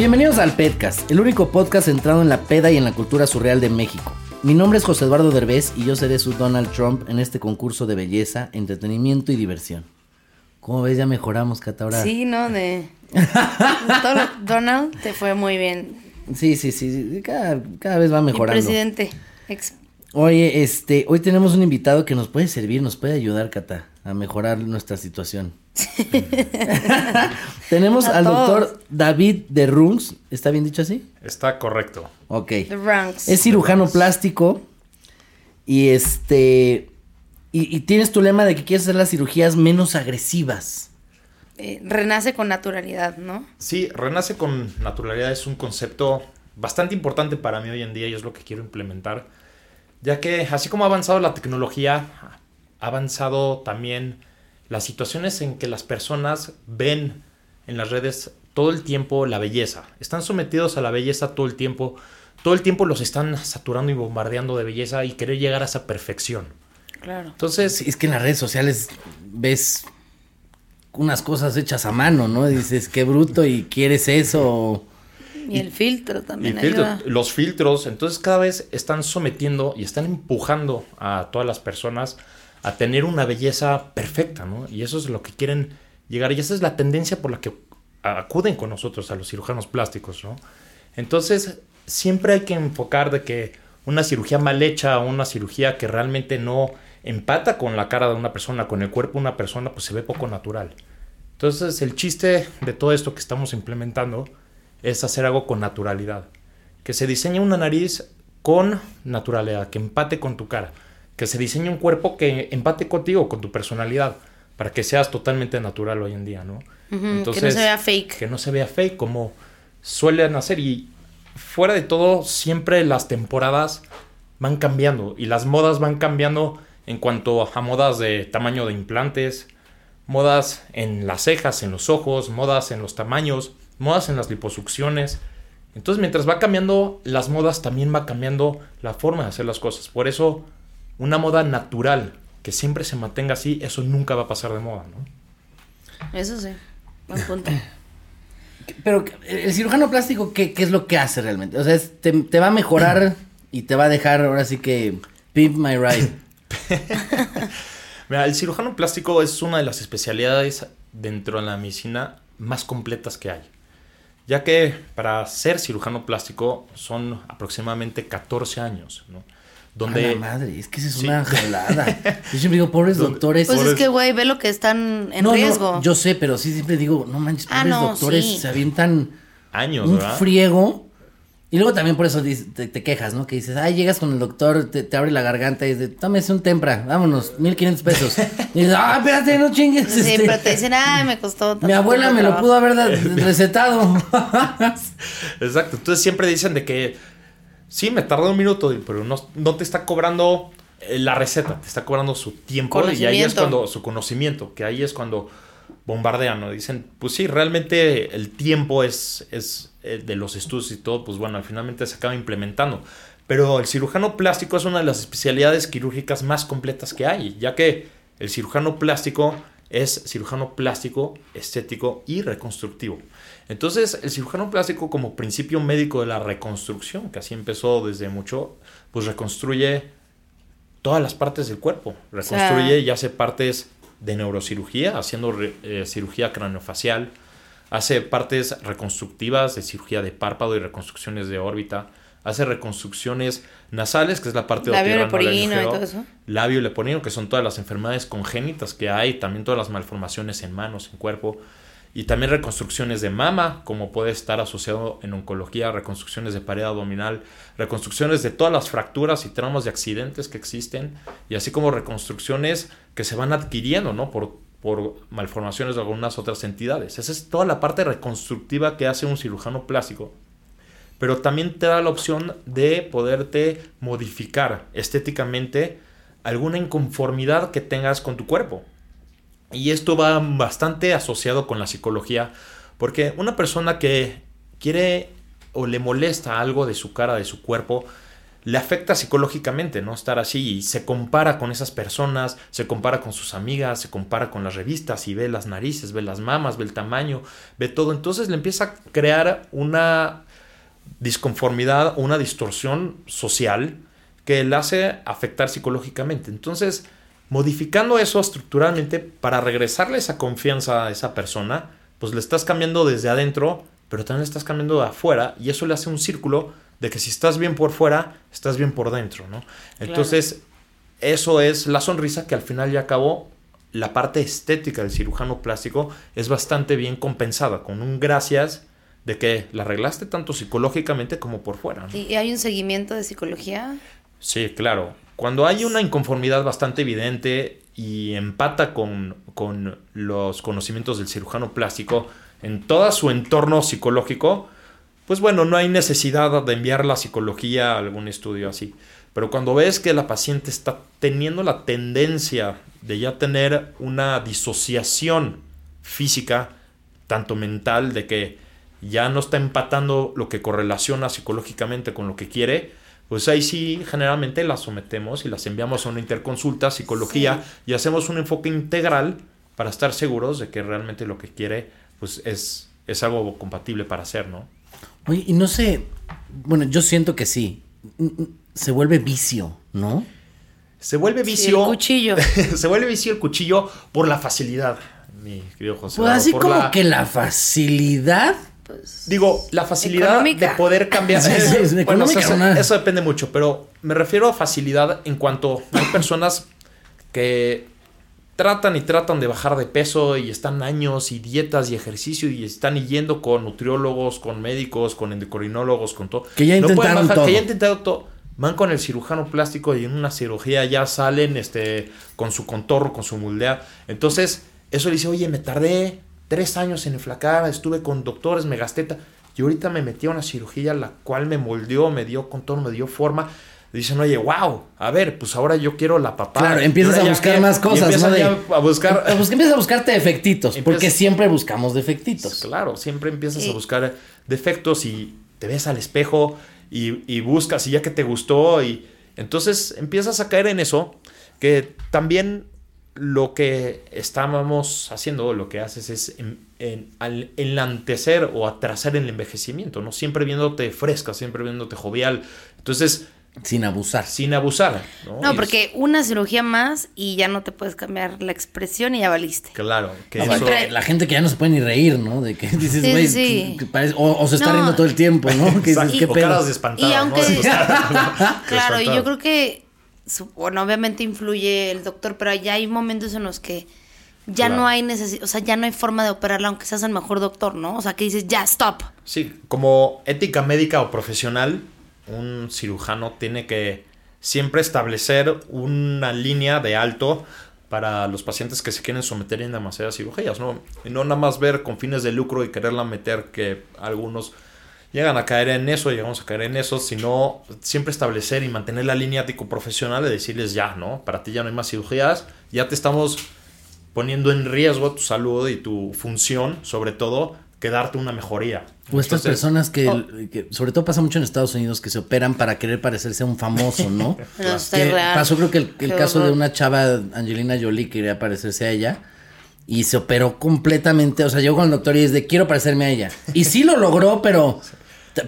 Bienvenidos al Pedcast, el único podcast centrado en la peda y en la cultura surreal de México. Mi nombre es José Eduardo Derbez y yo seré su Donald Trump en este concurso de belleza, entretenimiento y diversión. ¿Cómo ves? Ya mejoramos, Cata. Ahora... Sí, ¿no? De... Donald te fue muy bien. Sí, sí, sí. Cada, cada vez va mejorando. Presidente. Ex Oye, este, hoy tenemos un invitado que nos puede servir, nos puede ayudar, Cata, a mejorar nuestra situación. tenemos al doctor David de Rungs, ¿está bien dicho así? Está correcto. Ok. Es cirujano plástico y este, y, y, tienes tu lema de que quieres hacer las cirugías menos agresivas. Eh, renace con naturalidad, ¿no? Sí, renace con naturalidad es un concepto bastante importante para mí hoy en día y es lo que quiero implementar ya que así como ha avanzado la tecnología, ha avanzado también las situaciones en que las personas ven en las redes todo el tiempo la belleza. Están sometidos a la belleza todo el tiempo. Todo el tiempo los están saturando y bombardeando de belleza y querer llegar a esa perfección. Claro. Entonces, es que en las redes sociales ves unas cosas hechas a mano, ¿no? Dices, qué bruto y quieres eso. Y el filtro también. los filtros, entonces cada vez están sometiendo y están empujando a todas las personas a tener una belleza perfecta, ¿no? Y eso es lo que quieren llegar. Y esa es la tendencia por la que acuden con nosotros a los cirujanos plásticos, ¿no? Entonces, siempre hay que enfocar de que una cirugía mal hecha una cirugía que realmente no empata con la cara de una persona, con el cuerpo de una persona, pues se ve poco natural. Entonces, el chiste de todo esto que estamos implementando es hacer algo con naturalidad. Que se diseñe una nariz con naturalidad, que empate con tu cara. Que se diseñe un cuerpo que empate contigo, con tu personalidad, para que seas totalmente natural hoy en día, ¿no? Entonces, que no se vea fake. Que no se vea fake, como suelen hacer. Y fuera de todo, siempre las temporadas van cambiando y las modas van cambiando en cuanto a modas de tamaño de implantes, modas en las cejas, en los ojos, modas en los tamaños modas en las liposucciones. Entonces, mientras va cambiando las modas, también va cambiando la forma de hacer las cosas. Por eso, una moda natural que siempre se mantenga así, eso nunca va a pasar de moda, ¿no? Eso sí, buen punto. Pero el cirujano plástico, ¿qué, es lo que hace realmente? O sea, te, va a mejorar y te va a dejar ahora sí que pimp my ride. Mira, el cirujano plástico es una de las especialidades dentro de la medicina más completas que hay ya que para ser cirujano plástico son aproximadamente 14 años, ¿no? Donde... madre, es que esa es una jalada. Yo siempre digo, pobres doctores. Pues es que, güey, ve lo que están en riesgo. No, yo sé, pero sí siempre digo, no manches, ah, pobres doctores se avientan años, un friego y luego también por eso te, quejas, ¿no? Que dices, ay, llegas con el doctor, te, abre la garganta y dices, tómese un tempra, vámonos, 1500 pesos. y dices, ah, espérate, no chingues. Sí, este". pero te dicen, ay, me costó. Mi abuela me lo pudo haber recetado. Exacto, entonces siempre dicen de que, sí, me tardó un minuto, pero no, no te está cobrando eh, la receta, te está cobrando su tiempo y ahí es cuando, su conocimiento, que ahí es cuando bombardean, ¿no? Dicen, pues sí, realmente el tiempo es, es eh, de los estudios y todo, pues bueno, finalmente se acaba implementando. Pero el cirujano plástico es una de las especialidades quirúrgicas más completas que hay, ya que el cirujano plástico es cirujano plástico, estético y reconstructivo. Entonces, el cirujano plástico como principio médico de la reconstrucción, que así empezó desde mucho, pues reconstruye todas las partes del cuerpo. Reconstruye y hace partes de neurocirugía, haciendo eh, cirugía craneofacial, Hace partes reconstructivas de cirugía de párpado y reconstrucciones de órbita. Hace reconstrucciones nasales, que es la parte labio leporino y todo eso. Labio leporino, que son todas las enfermedades congénitas que hay, también todas las malformaciones en manos, en cuerpo. Y también reconstrucciones de mama, como puede estar asociado en oncología, reconstrucciones de pared abdominal, reconstrucciones de todas las fracturas y traumas de accidentes que existen, y así como reconstrucciones que se van adquiriendo, ¿no? Por por malformaciones de algunas otras entidades. Esa es toda la parte reconstructiva que hace un cirujano plástico. Pero también te da la opción de poderte modificar estéticamente alguna inconformidad que tengas con tu cuerpo. Y esto va bastante asociado con la psicología, porque una persona que quiere o le molesta algo de su cara, de su cuerpo, le afecta psicológicamente, ¿no? Estar así y se compara con esas personas, se compara con sus amigas, se compara con las revistas y ve las narices, ve las mamas, ve el tamaño, ve todo. Entonces le empieza a crear una disconformidad, una distorsión social que le hace afectar psicológicamente. Entonces, modificando eso estructuralmente para regresarle esa confianza a esa persona, pues le estás cambiando desde adentro, pero también le estás cambiando de afuera y eso le hace un círculo de que si estás bien por fuera, estás bien por dentro, ¿no? Entonces, eso es la sonrisa que al final ya acabó la parte estética del cirujano plástico es bastante bien compensada con un gracias de que la arreglaste tanto psicológicamente como por fuera. ¿Y hay un seguimiento de psicología? Sí, claro. Cuando hay una inconformidad bastante evidente y empata con, con los conocimientos del cirujano plástico en todo su entorno psicológico, pues bueno, no hay necesidad de enviar la psicología a algún estudio así. Pero cuando ves que la paciente está teniendo la tendencia de ya tener una disociación física, tanto mental, de que ya no está empatando lo que correlaciona psicológicamente con lo que quiere, pues ahí sí generalmente las sometemos y las enviamos a una interconsulta, psicología, y hacemos un enfoque integral para estar seguros de que realmente lo que quiere pues es, es algo compatible para hacer, ¿no? Oye, y no sé, bueno, yo siento que sí, se vuelve vicio, ¿no? Se vuelve vicio. el cuchillo. se vuelve vicio el cuchillo por la facilidad, mi querido José. Pues así como que la facilidad. Pues, Digo, la facilidad de poder cambiar. eso, depende mucho, pero me refiero a facilidad en cuanto hay personas que tratan y tratan de bajar de peso y están años y dietas y ejercicio y están yendo con nutriólogos, con médicos, con endocrinólogos, con todo. Que ya intentaron todo. Que ya intentaron todo. Van con el cirujano plástico y en una cirugía ya salen este, con su contorno, con su moldea. Entonces, eso le dice, oye, me tardé tres años en enflacar, estuve con doctores, me gasté. Y ahorita me metí a una cirugía la cual me moldeó, me dio contorno, me dio forma. Dicen, oye, wow, a ver, pues ahora yo quiero la papá. Claro, empiezas a buscar más cosas, ¿no? a buscar. empiezas a buscarte defectitos, porque siempre buscamos defectitos. Claro, siempre empiezas a buscar defectos y te ves al espejo y, y buscas y ya que te gustó y entonces empiezas a caer en eso que también lo que estábamos haciendo, lo que haces es en, enlantecer o atrasar el envejecimiento, ¿no? Siempre viéndote fresca, siempre viéndote jovial. Entonces... Sin abusar. Sin abusar. No, no porque una cirugía más y ya no te puedes cambiar la expresión y ya valiste. Claro. Que La gente que ya no se puede ni reír, ¿no? De que dices, güey, o, se está riendo todo el tiempo, ¿no? Que dices, ¿qué pedo? y aunque... claro, y yo creo que bueno, obviamente influye el doctor, pero ya hay momentos en los que ya no hay necesidad, o sea, ya no hay forma de operarla aunque seas el mejor doctor, ¿no? O sea, que dices, ya, stop. Sí, como ética médica o profesional, un cirujano tiene que siempre establecer una línea de alto para los pacientes que se quieren someter en demasiadas cirugías, ¿no? Y no nada más ver con fines de lucro y quererla meter que algunos llegan a caer en eso, llegamos a caer en eso, sino siempre establecer y mantener la línea ético profesional de decirles ya, ¿no? Para ti ya no hay más cirugías, ya te estamos poniendo en riesgo tu salud y tu función, sobre todo, que darte una mejoría. O estas personas oh. que, sobre todo pasa mucho en Estados Unidos, que se operan para querer parecerse a un famoso, ¿no? Pasó creo que el, caso de una chava, Angelina Jolie, que quería parecerse a ella y se operó completamente, o sea, llegó con el doctor y es de quiero parecerme a ella. Y sí lo logró, pero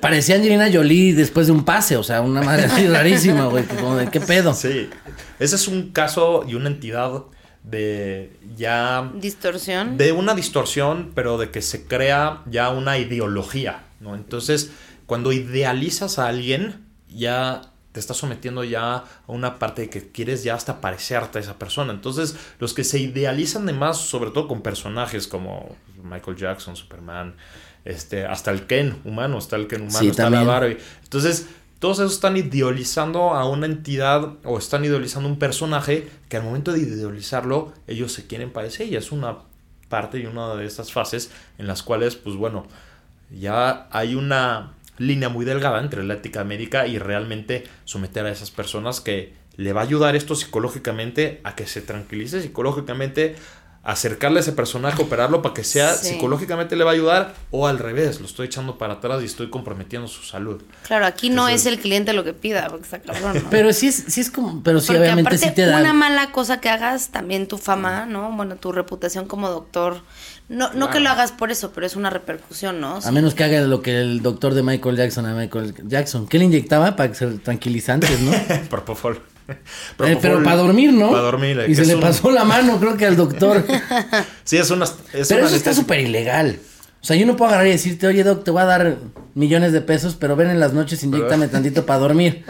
parecía Angelina Jolie después de un pase, o sea, una madre así rarísima, güey, como de qué pedo. Sí, ese es un caso y una entidad de ya... Distorsión. De una distorsión, pero de que se crea ya una ideología, ¿no? Entonces, cuando idealizas a alguien, ya te estás sometiendo ya a una parte de que quieres ya hasta parecerte a esa persona. Entonces, los que se idealizan de más, sobre todo con personajes como Michael Jackson, Superman, este, hasta el Ken humano, está el Ken humano, está la Barbie. Entonces, todos esos están idealizando a una entidad o están idealizando un personaje que al momento de idealizarlo, ellos se quieren parecer y es una parte y una de estas fases en las cuales, pues bueno, ya hay una línea muy delgada entre la ética médica y realmente someter a esas personas que le va a ayudar esto psicológicamente a que se tranquilice psicológicamente acercarle a ese personaje, operarlo para que sea psicológicamente le va a ayudar o al revés, lo estoy echando para atrás y estoy comprometiendo su salud. Claro, aquí no es el cliente lo que pida, porque está cabrón, Pero sí es, sí es como, pero sí obviamente sí te da una mala cosa que hagas, también tu fama, ¿no? Bueno, tu reputación como doctor. No, no que lo hagas por eso, pero es una repercusión, ¿no? A menos que haga lo que el doctor de Michael Jackson a Michael Jackson. ¿Qué le inyectaba para ser tranquilizantes, no? Eh, pero para dormir, ¿no? Para dormir. Y se le pasó la mano, creo que al doctor. sí, es una. pero eso está súper ilegal. O sea, yo no puedo agarrar y decirte, oye, doc, te voy a dar millones de pesos, pero ven en las noches, inyectame tantito para dormir.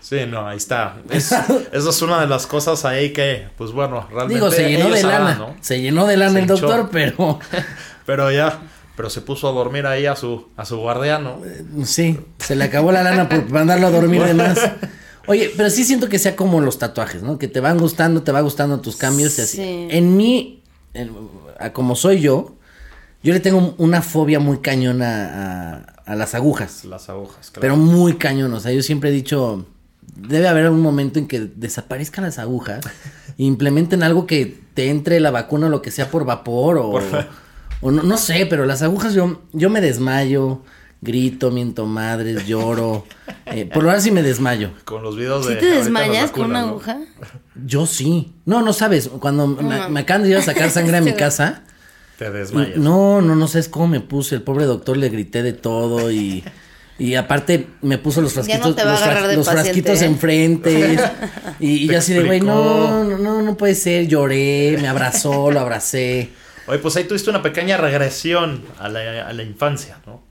Sí, no, ahí está. eso es una de las cosas ahí que, pues bueno, realmente. Digo, se llenó de lana. Se llenó de lana el doctor, pero. pero ya. Pero se puso a dormir ahí a su, a su guardiano. Sí, se le acabó la lana por mandarlo a dormir de más. Oye, pero sí siento que sea como los tatuajes, ¿no? Que te van gustando, te va gustando tus cambios y así. En mí, como soy yo, yo le tengo una fobia muy cañona a, las agujas. Las agujas, claro. Pero muy cañón, o sea, yo siempre he dicho, debe haber un momento en que desaparezcan las agujas e implementen algo que te entre la vacuna o lo que sea por vapor o, o no, no, sé, pero las agujas yo, yo me desmayo grito, miento madres, lloro. Eh, por lo menos sí me desmayo. Con los videos de. ¿Sí te desmayas con una aguja? Yo sí. No, no sabes. Cuando me, acaban de ir a sacar sangre a mi casa. Te desmayas. No, no, no sabes cómo me puse. El pobre doctor le grité de todo y. Y aparte me puso los frasquitos, los, frasquitos ¿eh? enfrente. y, y yo así de, güey, no, no, no puede ser. Lloré, me abrazó, lo abracé. Oye, pues ahí tuviste una pequeña regresión a la, a la infancia, ¿no?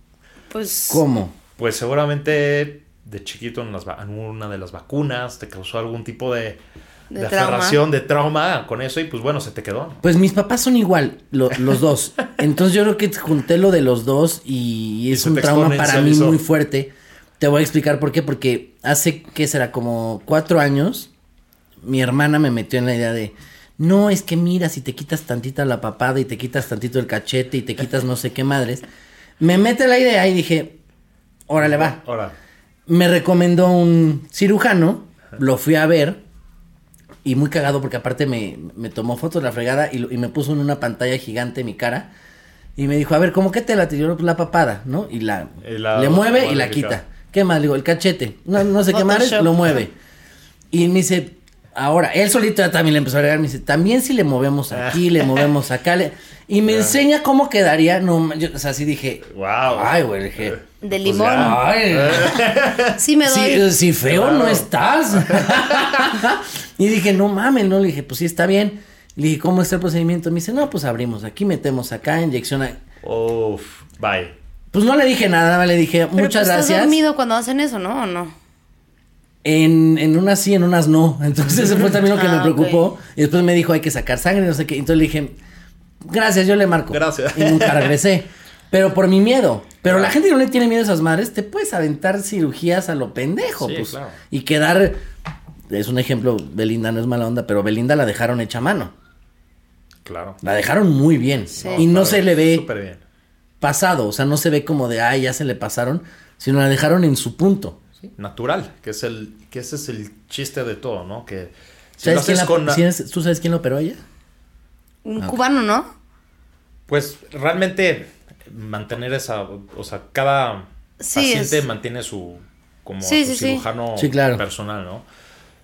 Pues. ¿Cómo? Pues seguramente de chiquito en, una de las vacunas te causó algún tipo de, de, aferración, de trauma con eso y pues bueno, se te quedó. Pues mis papás son igual, los dos. Entonces yo creo que junté lo de los dos y es un trauma para mí muy fuerte. Te voy a explicar por qué, porque hace que será como cuatro años, mi hermana me metió en la idea de, no, es que mira, si te quitas tantita la papada y te quitas tantito el cachete y te quitas no sé qué madres, me mete la idea y dije, órale va. Me recomendó un cirujano, lo fui a ver y muy cagado porque aparte me, tomó fotos de la fregada y, me puso en una pantalla gigante mi cara y me dijo, a ver, ¿cómo que te la tiró pues, la papada? ¿No? Y la, le mueve y la quita. ¿Qué más? Le digo, el cachete. No, no sé qué más, lo mueve. Y me dice, ahora, él solito ya también le empezó a agregar, me dice, también si le movemos aquí, le movemos acá, le... Y me enseña cómo quedaría. No, yo, o sea, así dije. Wow. Ay, güey, dije. De pues limón. ay. sí me doy. Si, feo no estás. y dije, no mames, no. Le dije, pues sí está bien. Le dije, ¿cómo está el procedimiento? Me dice, no, pues abrimos aquí, metemos acá, inyección. Uf, bye. Pues no le dije nada, le dije, muchas pues, gracias. ¿Estás dormido cuando hacen eso, no? ¿O no? En, en unas sí, en unas no. Entonces, ese fue también lo que me ah, preocupó. Y después me dijo, hay que sacar sangre, no sé qué. Entonces le dije, Gracias, yo le marco. Gracias. Y nunca regresé. Pero por mi miedo. Pero la gente que no le tiene miedo a esas madres, te puedes aventar cirugías a lo pendejo. pues, Y quedar. Es un ejemplo, Belinda no es mala onda, pero Belinda la dejaron hecha a mano. Claro. La dejaron muy bien. y no se le ve bien. pasado. O sea, no se ve como de, ay, ya se le pasaron. Sino la dejaron en su punto. Natural. Que es el, que ese es el chiste de todo, ¿no? Que si ¿Tú sabes quién lo operó ella? Un cubano, ¿no? Pues realmente mantener esa, o sea, cada paciente mantiene su como cirujano personal, ¿no?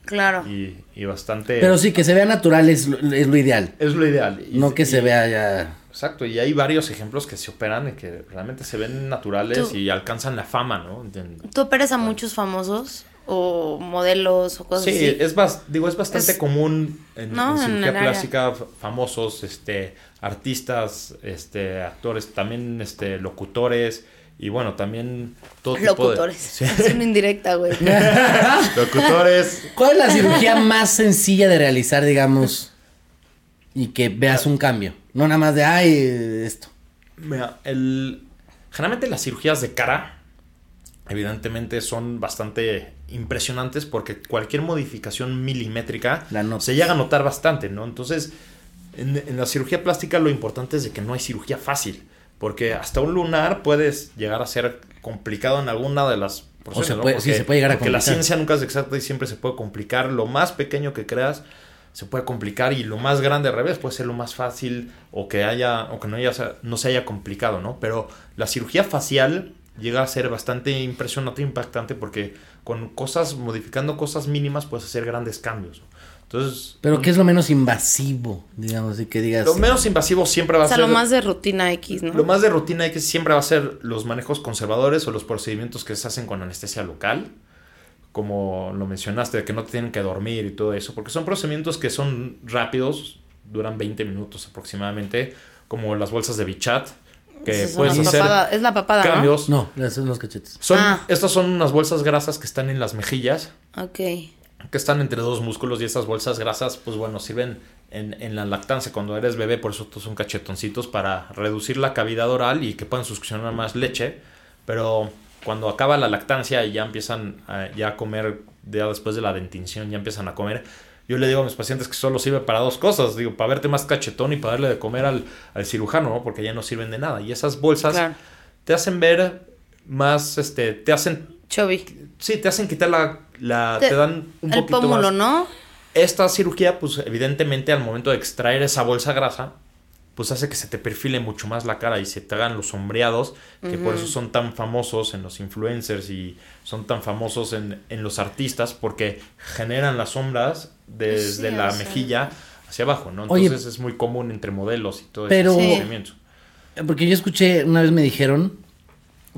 Claro. Y, y, bastante. Pero sí, que se vea natural es, es lo ideal. Es lo ideal. no que se vea ya. Exacto, y hay varios ejemplos que se operan y que realmente se ven naturales y alcanzan la fama, ¿no? ¿Tú operas a muchos famosos? o modelos o cosas así. Sí, es, digo, es bastante común en, cirugía plástica, famosos, este, artistas, este, actores, también este, locutores. Y bueno, también todo tipo Locutores. De... Es una indirecta, güey. Locutores. ¿Cuál es la cirugía más sencilla de realizar, digamos, y que veas un cambio? No nada más de, ay, esto. Mira, el... Generalmente las cirugías de cara, evidentemente, son bastante impresionantes porque cualquier modificación milimétrica se llega a notar bastante, ¿no? Entonces, en, la cirugía plástica lo importante es de que no hay cirugía fácil, porque hasta un lunar puedes llegar a ser complicado en alguna de las o se puede, sí, se puede llegar a complicar. la ciencia nunca es exacta y siempre se puede complicar. Lo más pequeño que creas se puede complicar y lo más grande al revés puede ser lo más fácil o que haya o que no, haya, no se haya complicado, ¿no? Pero la cirugía facial llega a ser bastante impresionante e impactante porque con cosas, modificando cosas mínimas puedes hacer grandes cambios. Entonces, Pero ¿qué es lo menos invasivo? Digamos, y que digas. Lo menos invasivo siempre va a ser. O sea, lo más de rutina X, ¿no? Lo más de rutina X siempre va a ser los manejos conservadores o los procedimientos que se hacen con anestesia local. Como lo mencionaste, de que no tienen que dormir y todo eso. Porque son procedimientos que son rápidos, duran 20 minutos aproximadamente. Como las bolsas de Bichat. Que es puedes hacer es la papada, cambios. No, no son los cachetes. Son, ah. Estas son unas bolsas grasas que están en las mejillas. Ok que están entre dos músculos y esas bolsas grasas, pues bueno, sirven en, en, la lactancia cuando eres bebé, por eso son cachetoncitos para reducir la cavidad oral y que puedan succionar más leche, pero cuando acaba la lactancia y ya empiezan a, ya a comer, ya después de la dentición, ya empiezan a comer, yo le digo a mis pacientes que solo sirve para dos cosas, digo, para verte más cachetón y para darle de comer al, al cirujano, ¿no? porque ya no sirven de nada. Y esas bolsas te hacen ver más, este, te hacen... Chubby. Sí, te hacen quitar la la, te, dan un el poquito pómulo, ¿no? Esta cirugía, pues evidentemente al momento de extraer esa bolsa grasa, pues hace que se te perfile mucho más la cara y se te hagan los sombreados, que por eso son tan famosos en los influencers y son tan famosos en, en los artistas, porque generan las sombras desde la mejilla hacia abajo, ¿no? Entonces es muy común entre modelos y todo pero, ese Porque yo escuché, una vez me dijeron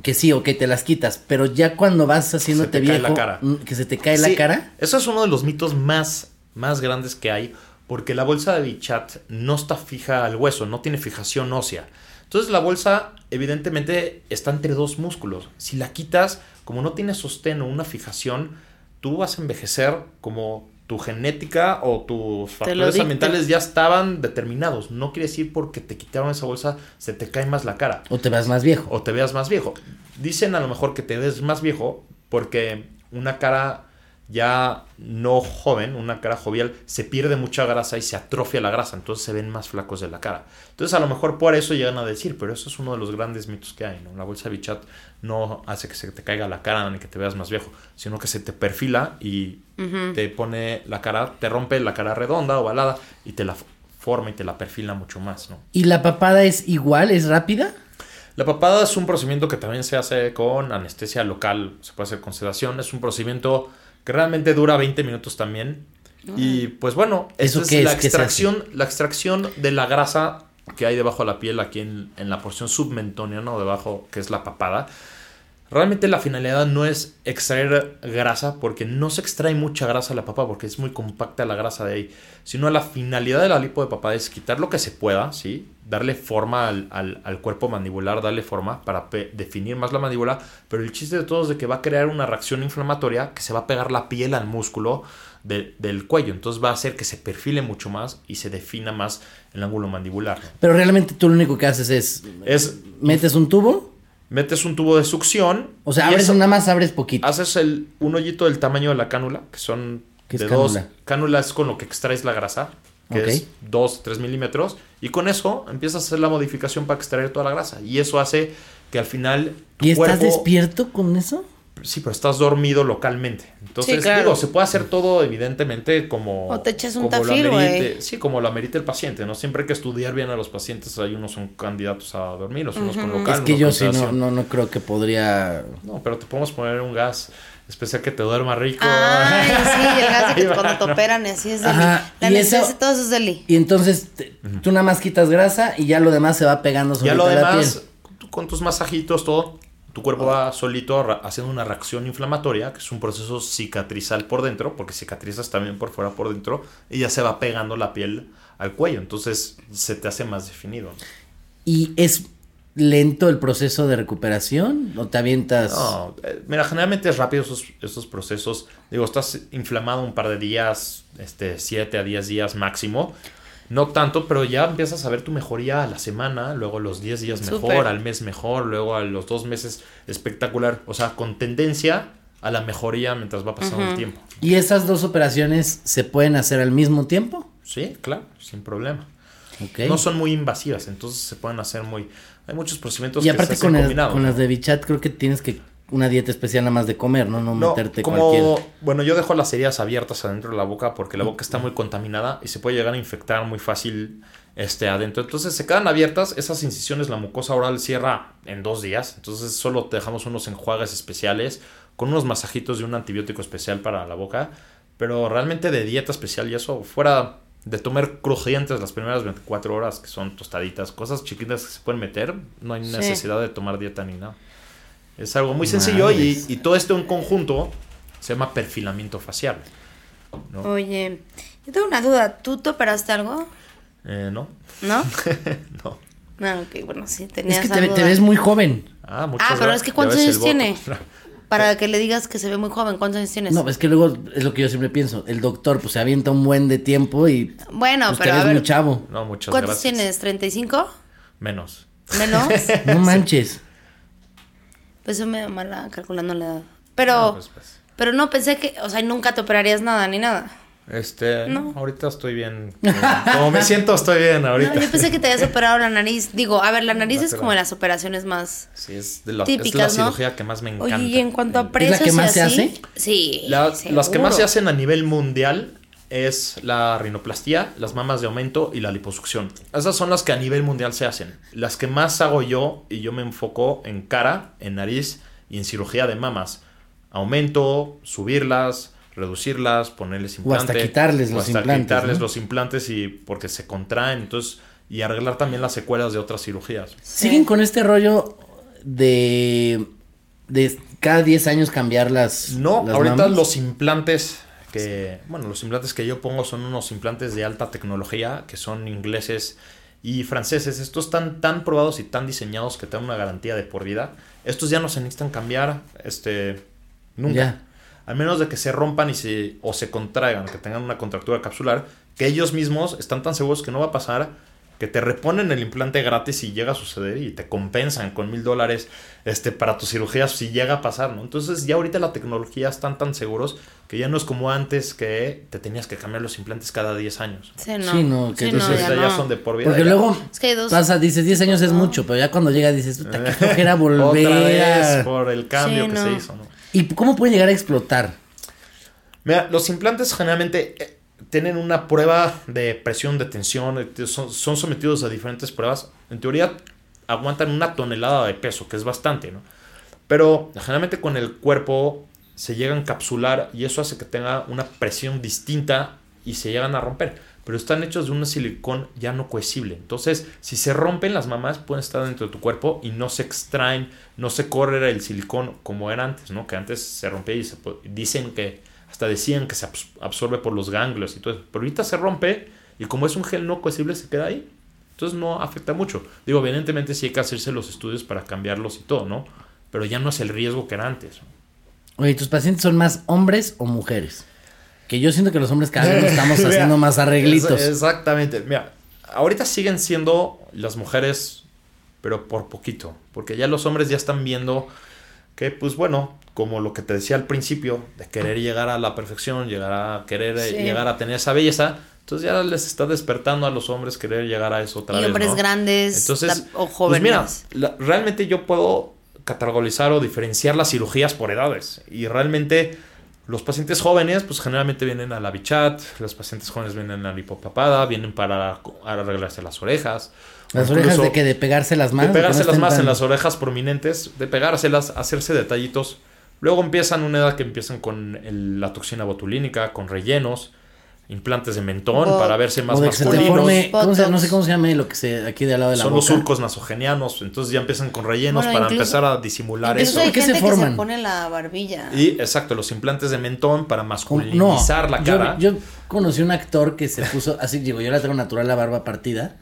que sí, o que te las quitas, pero ya cuando vas haciéndote viejo, mm, que se te cae la cara. Eso es uno de los mitos más, más grandes que hay, porque la bolsa de Bichat no está fija al hueso, no tiene fijación ósea. Entonces la bolsa evidentemente está entre dos músculos. Si la quitas, como no tiene sostén o una fijación, tú vas a envejecer como tu genética o tus factores ambientales ya estaban determinados. No quiere decir porque te quitaron esa bolsa se te cae más la cara. O te veas más viejo. O te veas más viejo. Dicen a lo mejor que te ves más viejo porque una cara ya no joven, una cara jovial, se pierde mucha grasa y se atrofia la grasa, entonces se ven más flacos de la cara. Entonces a lo mejor por eso llegan a decir, pero eso es uno de los grandes mitos que hay, ¿no? La bolsa de bichat no hace que se te caiga la cara ni que te veas más viejo, sino que se te perfila y te pone la cara, te rompe la cara redonda, ovalada y te la forma y te la perfila mucho más, ¿no? ¿Y la papada es igual, es rápida? La papada es un procedimiento que también se hace con anestesia local, se puede hacer con sedación, es un procedimiento que realmente dura 20 minutos también. Y pues bueno, eso es, la extracción, la extracción de la grasa que hay debajo de la piel aquí en, en la porción submentónea, ¿no? Debajo, que es la papada. Realmente la finalidad no es extraer grasa, porque no se extrae mucha grasa de la papa, porque es muy compacta la grasa de ahí, sino la finalidad de la lipo de papa es quitar lo que se pueda, ¿sí? Darle forma al, al, cuerpo mandibular, darle forma para definir más la mandíbula, pero el chiste de todo es de que va a crear una reacción inflamatoria que se va a pegar la piel al músculo del cuello, entonces va a hacer que se perfile mucho más y se defina más el ángulo mandibular. Pero realmente tú lo único que haces es... es metes un tubo metes un tubo de succión. O sea, abres nada más abres poquito. Haces el, un hoyito del tamaño de la cánula, que son ¿Qué de es dos. Cánula es con lo que extraes la grasa, que es 2, 3 milímetros. Y con eso empiezas a hacer la modificación para extraer toda la grasa. Y eso hace que al final. ¿Y estás despierto con eso? Sí, pero estás dormido localmente. Entonces, digo, se puede hacer todo evidentemente como... O te echas un tafil, güey. Sí, como lo amerita el paciente, ¿no? Siempre hay que estudiar bien a los pacientes. Hay unos son candidatos a dormir, los unos con local. Es que yo sí no, no, no creo que podría... No, pero te podemos poner un gas especial que te duerma rico. Ay, sí, el gas de que cuando te operan así es deli. La y eso, todo eso es deli. Y entonces tú nada más quitas grasa y ya lo demás se va pegando sobre ya lo demás, con tus masajitos, todo tu cuerpo va solito haciendo una reacción inflamatoria, que es un proceso cicatrizal por dentro, porque cicatrizas también por fuera por dentro, y ya se va pegando la piel al cuello, entonces se te hace más definido. ¿Y es lento el proceso de recuperación? ¿O te avientas? No, eh, mira, generalmente es rápido esos, esos procesos. Digo, estás inflamado un par de días, este, 7 a 10 días máximo. No tanto, pero ya empiezas a ver tu mejoría a la semana, luego a los 10 días mejor, al mes mejor, luego a los dos meses espectacular. O sea, con tendencia a la mejoría mientras va pasando el tiempo. ¿Y esas dos operaciones se pueden hacer al mismo tiempo? Sí, claro, sin problema. No son muy invasivas, entonces se pueden hacer muy... Hay muchos procedimientos y aparte con, con las de Bichat creo que tienes que una dieta especial nada más de comer, ¿no? No, meterte como, cualquier... Bueno, yo dejo las heridas abiertas adentro de la boca porque la boca está muy contaminada y se puede llegar a infectar muy fácil este, adentro. Entonces se quedan abiertas, esas incisiones la mucosa oral cierra en dos días. Entonces solo te dejamos unos enjuagues especiales con unos masajitos y un antibiótico especial para la boca. Pero realmente de dieta especial y eso, fuera de tomar crujientes las primeras 24 horas, que son tostaditas, cosas chiquitas que se pueden meter, no hay necesidad de tomar dieta ni nada. Es algo muy sencillo y, y, todo esto en conjunto se llama perfilamiento facial. Oye, yo tengo una duda, ¿tú te operaste algo? Eh, no. ¿No? no. No, ah, ok, bueno, sí, tenías Es que te, ves muy joven. Ah, muchas Ah, pero es que ¿cuántos años tiene? Para que le digas que se ve muy joven, ¿cuántos años tienes? No, es que luego es lo que yo siempre pienso. El doctor, pues se avienta un buen de tiempo y. Bueno, pues, pero. Te ves a ver, muy chavo. No, muchas ¿Cuántos tienes? ¿35? Menos. ¿Menos? no manches. Pues yo me mala calculando la edad. Pero. Pues, pues. Pero no pensé que. O sea, nunca te operarías nada ni nada. Este, no. ahorita estoy bien. Como, me siento, estoy bien ahorita. No, yo pensé que te habías operado la nariz. Digo, a ver, la nariz es como de las operaciones más sí, es de la, típicas, es la cirugía que más me encanta. Oye, y en cuanto a precios ¿Es la que más se hace? Sí. las que más se hacen a nivel mundial es la rinoplastía, las mamas de aumento y la liposucción. Esas son las que a nivel mundial se hacen. Las que más hago yo, y yo me enfoco en cara, en nariz y en cirugía de mamas. Aumento, subirlas, reducirlas, ponerles implantes. O hasta quitarles los hasta implantes. quitarles los implantes y porque se contraen, entonces, y arreglar también las secuelas de otras cirugías. ¿Siguen con este rollo de, de cada 10 años cambiar las No, ahorita los implantes que, bueno, los implantes que yo pongo son unos implantes de alta tecnología, que son ingleses y franceses. Estos están tan probados y tan diseñados que te dan una garantía de por vida. Estos ya no se necesitan cambiar, este, nunca al menos de que se rompan y se, o se contraigan, que tengan una contractura capsular, que ellos mismos están tan seguros que no va a pasar, que te reponen el implante gratis si llega a suceder y te compensan con mil dólares este, para tus cirugías si llega a pasar, ¿no? Entonces ya ahorita la tecnología están tan seguros que ya no es como antes que te tenías que cambiar los implantes cada 10 años. Sí, no. que entonces ya, son de por vida. Porque luego pasa, dices 10 años es mucho, pero ya cuando llega dices, puta, qué flojera volver. Otra vez por el cambio que se hizo, ¿no? ¿Y cómo puede llegar a explotar? Mira, los implantes generalmente eh, tienen una prueba de presión, de tensión, eh, son, son, sometidos a diferentes pruebas. En teoría aguantan una tonelada de peso, que es bastante, ¿no? Pero generalmente con el cuerpo se llegan a encapsular y eso hace que tenga una presión distinta y se llegan a romper. Pero están hechos de un silicón ya no cohesible. Entonces, si se rompen las mamás, pueden estar dentro de tu cuerpo y no se extraen, no se corre el silicón como era antes, ¿no? Que antes se rompía y se dicen que hasta decían que se absorbe por los ganglios y todo eso. Pero ahorita se rompe y como es un gel no cohesible se queda ahí. Entonces no afecta mucho. Digo, evidentemente sí hay que hacerse los estudios para cambiarlos y todo, ¿no? Pero ya no es el riesgo que era antes. Oye, ¿tus pacientes son más hombres o mujeres? Que yo siento que los hombres cada vez estamos haciendo más arreglitos. exactamente. Mira, ahorita siguen siendo las mujeres, pero por poquito. Porque ya los hombres ya están viendo que, pues bueno, como lo que te decía al principio, de querer llegar a la perfección, llegar a querer eh, llegar a tener esa belleza, entonces ya les está despertando a los hombres querer llegar a eso otra y vez. hombres grandes entonces, o jóvenes. Pues mira, realmente yo puedo categorizar o diferenciar las cirugías por edades. Y realmente los pacientes jóvenes, pues generalmente vienen a la bichat, los pacientes jóvenes vienen a la lipopapada, vienen para arreglarse las orejas. ¿Las orejas de que ¿De pegárselas más? De pegárselas más en las orejas prominentes, de pegárselas, hacerse detallitos Luego empiezan una edad que empiezan con la toxina botulínica, con rellenos, implantes de mentón para verse más masculinos. no sé cómo se llama lo que se aquí de al lado de la Son los surcos nasogenianos, entonces ya empiezan con rellenos para empezar a disimular eso. Hay gente se forman? Que se pone la barbilla. Y exacto, los implantes de mentón para masculinizar la cara. Yo, conocí un actor que se puso así, digo, yo la tengo natural la barba partida.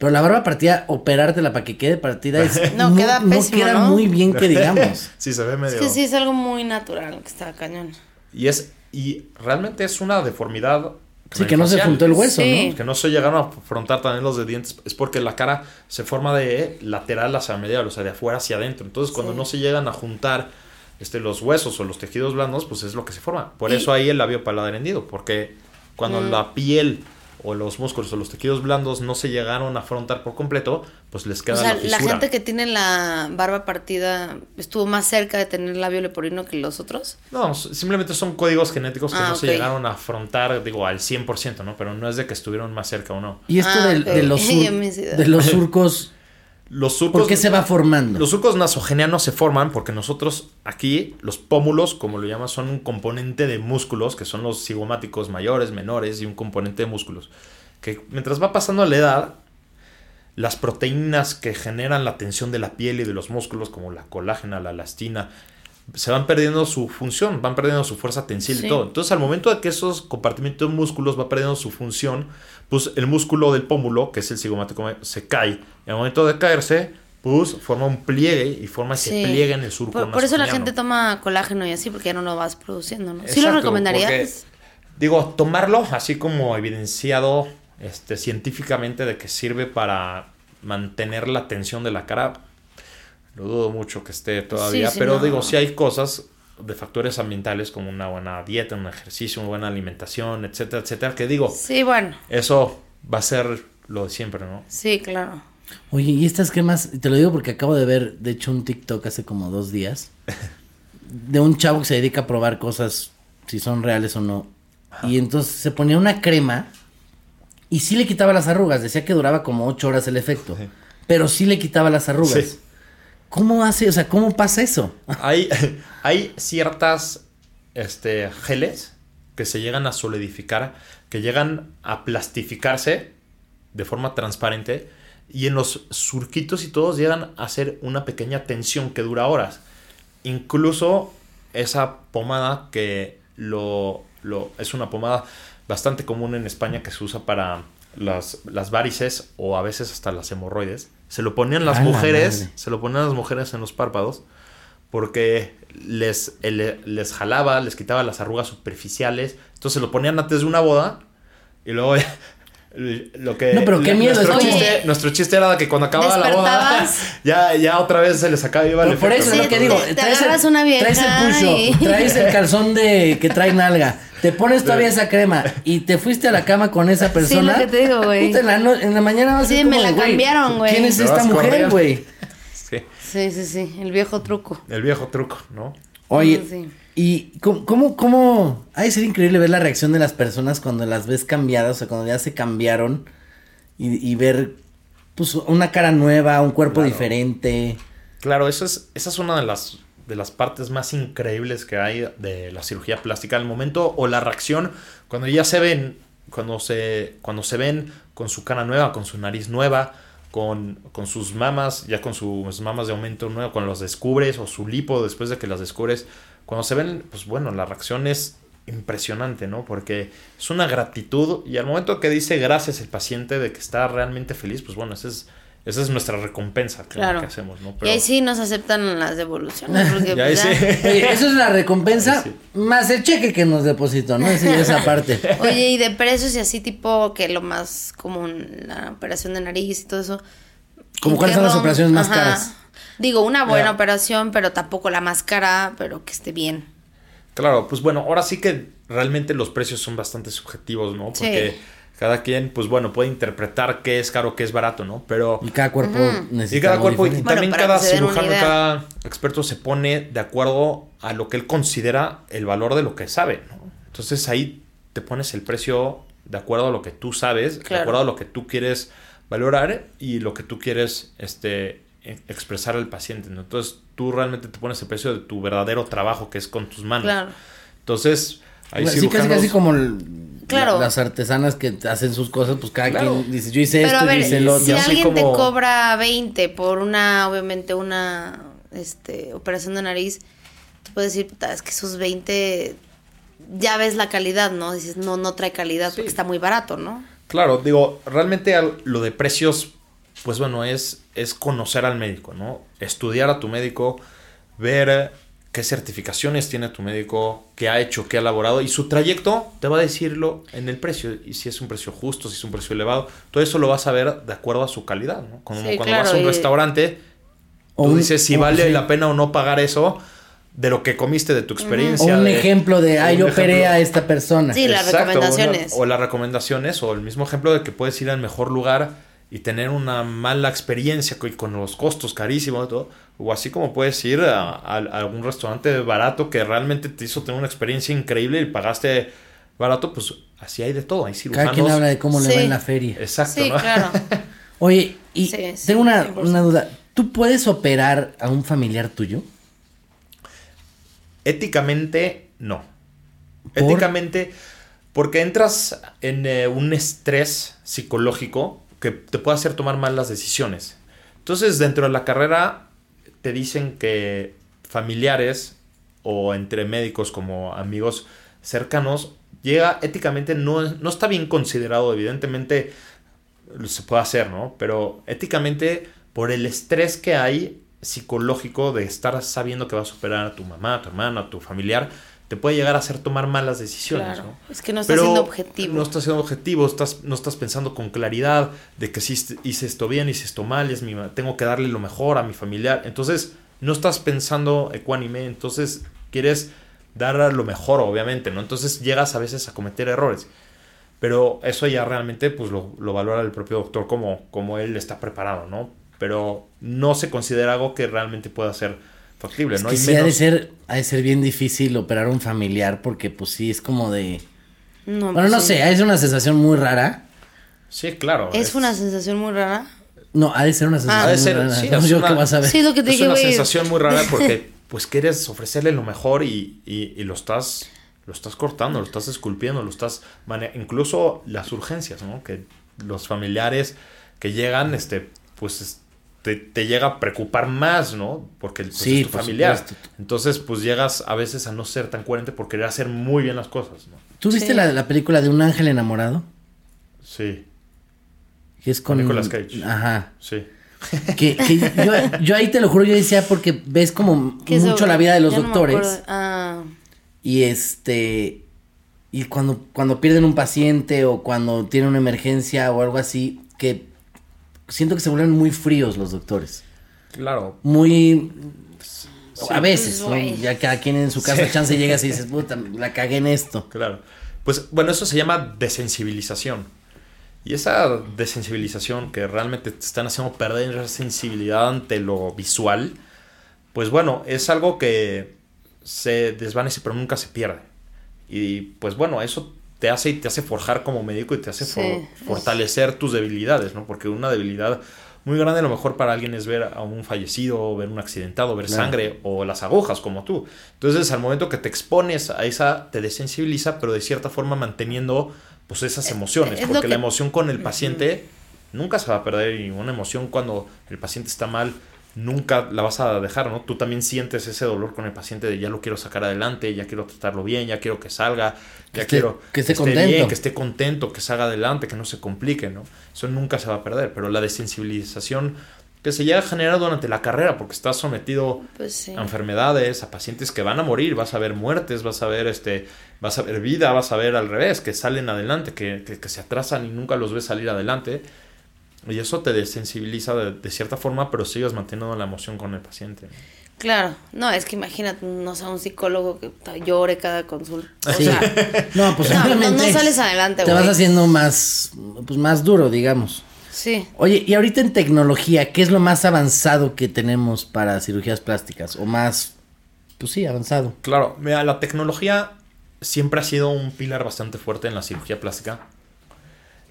Pero la barba partida, operártela para que quede partida es. no, queda pésimo, no queda muy bien que digamos. sí, se ve medio. Es que sí es algo muy natural que está cañón. Y es. Y realmente es una deformidad. Sí, que no se juntó el hueso, ¿no? Que no se llegaron a afrontar también los de dientes. Es porque la cara se forma de lateral hacia medio, o sea, de afuera hacia adentro. Entonces, cuando no se llegan a juntar este, los huesos o los tejidos blandos, pues es lo que se forma. Por eso ahí el labio paladar hendido. Porque cuando mm. la piel o los músculos o los tejidos blandos no se llegaron a afrontar por completo, pues les queda o sea, la, gente que tiene la barba partida estuvo más cerca de tener labio leporino que los otros. No, simplemente son códigos genéticos que ah, no se llegaron a afrontar, digo, al 100%, ¿no? Pero no es de que estuvieron más cerca o no. Y esto ah, de, los de los surcos los surcos, ¿Por qué se va formando? Los surcos nasogenianos se forman porque nosotros aquí, los pómulos, como lo llaman, son un componente de músculos, que son los cigomáticos mayores, menores, y un componente de músculos. Que mientras va pasando la edad, las proteínas que generan la tensión de la piel y de los músculos, como la colágena, la elastina, se van perdiendo su función, van perdiendo su fuerza tensil y todo. Entonces, al momento de que esos compartimentos de músculos va perdiendo su función, pues el músculo del pómulo, que es el cigomático, se cae. Y al momento de caerse, pues forma un pliegue y forma ese pliegue en el surco. Por, por eso la gente toma colágeno y así, porque ya no lo vas produciendo, ¿no? ¿Sí lo recomendarías? digo, tomarlo así como evidenciado este, científicamente de que sirve para mantener la tensión de la cara, lo dudo mucho que esté todavía, pero digo, si hay cosas de factores ambientales como una buena dieta, un ejercicio, una buena alimentación, etcétera, etcétera, que digo, sí, bueno. Eso va a ser lo de siempre, ¿no? Sí, claro. Oye, y estas cremas, te lo digo porque acabo de ver, de hecho, un TikTok hace como dos días, de un chavo que se dedica a probar cosas, si son reales o no. Y entonces se ponía una crema y sí le quitaba las arrugas, decía que duraba como ocho horas el efecto, pero sí le quitaba las arrugas. ¿Cómo hace, o sea, cómo pasa eso? Hay, hay ciertas este, geles que se llegan a solidificar, que llegan a plastificarse de forma transparente y en los surquitos y todos llegan a hacer una pequeña tensión que dura horas. Incluso esa pomada que lo, es una pomada bastante común en España que se usa para las varices o a veces hasta las hemorroides se lo ponían las mujeres, se lo ponían las mujeres en los párpados porque les, les jalaba, les quitaba las arrugas superficiales. Entonces se lo ponían antes de una boda y luego lo que no pero qué miedo nuestro, chiste, nuestro chiste era que cuando acababa la boda ya, ya otra vez se les acaba iba el por eso es lo que digo traes, el, una vieja traes el pucho traes el calzón de que trae nalga te pones todavía esa crema y te fuiste a la cama con esa persona. Sí, lo que te digo, güey. En la, en la mañana vas a Sí, me la cambiaron, güey. ¿Quién es esta mujer, güey? Sí. Sí, sí, sí. El viejo truco. El viejo truco, ¿no? Oye, ¿y cómo, cómo, cómo, Ha de ser increíble ver la reacción de las personas cuando las ves cambiadas, o sea, cuando ya se cambiaron y, ver, pues, una cara nueva, un cuerpo diferente. Claro, eso es, esa es una de las de las partes más increíbles que hay de la cirugía plástica al momento o la reacción cuando ya se ven cuando se cuando se ven con su cara nueva con su nariz nueva con, con sus mamas ya con sus mamas de aumento nuevo cuando los descubres o su lipo después de que las descubres cuando se ven pues bueno la reacción es impresionante, ¿no? Porque es una gratitud y al momento que dice gracias el paciente de que está realmente feliz, pues bueno, ese es esa es nuestra recompensa que, hacemos, ¿no? Y ahí sí nos aceptan las devoluciones. Porque pues, eso es la recompensa más el cheque que nos depositó, ¿no? Sí, esa parte. Oye, y de precios y así tipo que lo más común, la operación de nariz y todo eso. ¿Cómo cuáles son las operaciones más caras? Digo, una buena operación, pero tampoco la más cara, pero que esté bien. Claro, pues bueno, ahora sí que realmente los precios son bastante subjetivos, ¿no? Porque cada quien, pues bueno, puede interpretar qué es caro, qué es barato, ¿no? Pero... Y cada cuerpo necesita Y cada cuerpo, y también cada cirujano, cada experto se pone de acuerdo a lo que él considera el valor de lo que sabe, ¿no? Entonces ahí te pones el precio de acuerdo a lo que tú sabes, de acuerdo a lo que tú quieres valorar y lo que tú quieres este, expresar al paciente, ¿no? Entonces tú realmente te pones el precio de tu verdadero trabajo, que es con tus manos. Claro. Entonces... Hay sí, casi, casi como el Claro. las artesanas que hacen sus cosas, pues cada quien dice, yo hice esto, yo hice lo otro. Si alguien te cobra 20 por una, obviamente, una este, operación de nariz, tú puedes decir, puta, es que esos 20 ya ves la calidad, ¿no? Dices, no, no trae calidad porque está muy barato, ¿no? Claro, digo, realmente lo de precios, pues bueno, es, es conocer al médico, ¿no? Estudiar a tu médico, ver qué certificaciones tiene tu médico, qué ha hecho, qué ha elaborado y su trayecto te va a decirlo en el precio y si es un precio justo, si es un precio elevado, todo eso lo vas a ver de acuerdo a su calidad, ¿no? Como cuando vas a un restaurante, tú dices si vale la pena o no pagar eso, de lo que comiste, de tu experiencia. O un ejemplo de, ay, yo operé a esta persona. Sí, las recomendaciones. O, las recomendaciones, o el mismo ejemplo de que puedes ir al mejor lugar y tener una mala experiencia con, los costos carísimos y todo. O así como puedes ir a, algún restaurante barato que realmente te hizo tener una experiencia increíble y pagaste barato, pues así hay de todo. Hay cirujanos. Cada quien habla de cómo le va en la feria. Exacto. Sí, claro. Oye, y tengo una, una duda. ¿Tú puedes operar a un familiar tuyo? Éticamente, no. Éticamente, porque entras en eh, un estrés psicológico que te puede hacer tomar malas decisiones. Entonces, dentro de la carrera, te dicen que familiares o entre médicos como amigos cercanos, llega éticamente, no, no está bien considerado, evidentemente se puede hacer, ¿no? Pero éticamente, por el estrés que hay, psicológico de estar sabiendo que vas a operar a tu mamá, a tu hermano, a tu familiar, te puede llegar a hacer tomar malas decisiones. Claro. Es que no estás siendo objetivo. No estás siendo objetivo, estás, no estás pensando con claridad de que si hice esto bien, hice esto mal, es mi, tengo que darle lo mejor a mi familiar. Entonces, no estás pensando ecuánime, entonces quieres dar lo mejor, obviamente, ¿no? Entonces llegas a veces a cometer errores. Pero eso ya realmente pues lo, lo valora el propio doctor como, como él está preparado, ¿no? Pero no se considera algo que realmente pueda ser factible, ¿no? Que sí, ha, de ser, ha de ser bien difícil operar un familiar porque pues sí, es como de... No, bueno, no pues sé, es una sensación muy rara. Sí, claro. ¿Es, una sensación muy rara? No, ha de ser una ah. sensación muy rara. Sí, es una, vas a ver. Sí, lo que te es una sensación muy rara porque pues quieres ofrecerle lo mejor y, y, y, lo estás lo estás cortando, lo estás esculpiendo, lo estás incluso las urgencias, ¿no? Que los familiares que llegan este pues te, llega a preocupar más, ¿no? Porque pues, es tu familiar. Entonces, pues llegas a veces a no ser tan coherente por querer hacer muy bien las cosas, ¿no? ¿Tú viste la, película de Un ángel enamorado? Sí. Que es con... Nicolas Cage. Ajá. Sí. Que, yo, ahí te lo juro, yo decía porque ves como mucho la vida de los doctores. ah. Y este... Y cuando, cuando pierden un paciente o cuando tienen una emergencia o algo así, que siento que se vuelven muy fríos los doctores. Claro. Muy... a veces, ya cada quien en su casa chance llegas y dices, puta, la cagué en esto. Claro. Pues bueno, eso se llama desensibilización. Y esa desensibilización que realmente te están haciendo perder la sensibilidad ante lo visual, pues bueno, es algo que se desvanece pero nunca se pierde. Y pues bueno, eso te hace y te hace forjar como médico y te hace fortalecer tus debilidades, ¿no? Porque una debilidad muy grande a lo mejor para alguien es ver a un fallecido, ver un accidentado, ver sangre o las agujas como tú. Entonces al momento que te expones a esa, te desensibiliza, pero de cierta forma manteniendo pues esas emociones, porque la emoción con el paciente nunca se va a perder y una emoción cuando el paciente está mal nunca la vas a dejar, ¿no? Tú también sientes ese dolor con el paciente de ya lo quiero sacar adelante, ya quiero tratarlo bien, ya quiero que salga, ya quiero que esté, contento. bien, que esté contento, que salga adelante, que no se complique, ¿no? Eso nunca se va a perder, pero la desensibilización que se llega a generar durante la carrera, porque estás sometido pues a enfermedades, a pacientes que van a morir, vas a ver muertes, vas a ver este, vas a ver vida, vas a ver al revés, que salen adelante, que, que se atrasan y nunca los ves salir adelante y eso te desensibiliza de, cierta forma, pero sigues manteniendo la emoción con el paciente. Claro, no, es que imagínate, no sé, un psicólogo que llore cada consulta. sí. no, pues no, no, sales adelante, Te vas haciendo más, pues más duro, digamos. Sí. Oye, y ahorita en tecnología, ¿qué es lo más avanzado que tenemos para cirugías plásticas? O más, pues sí, avanzado. Claro, mira, la tecnología siempre ha sido un pilar bastante fuerte en la cirugía plástica.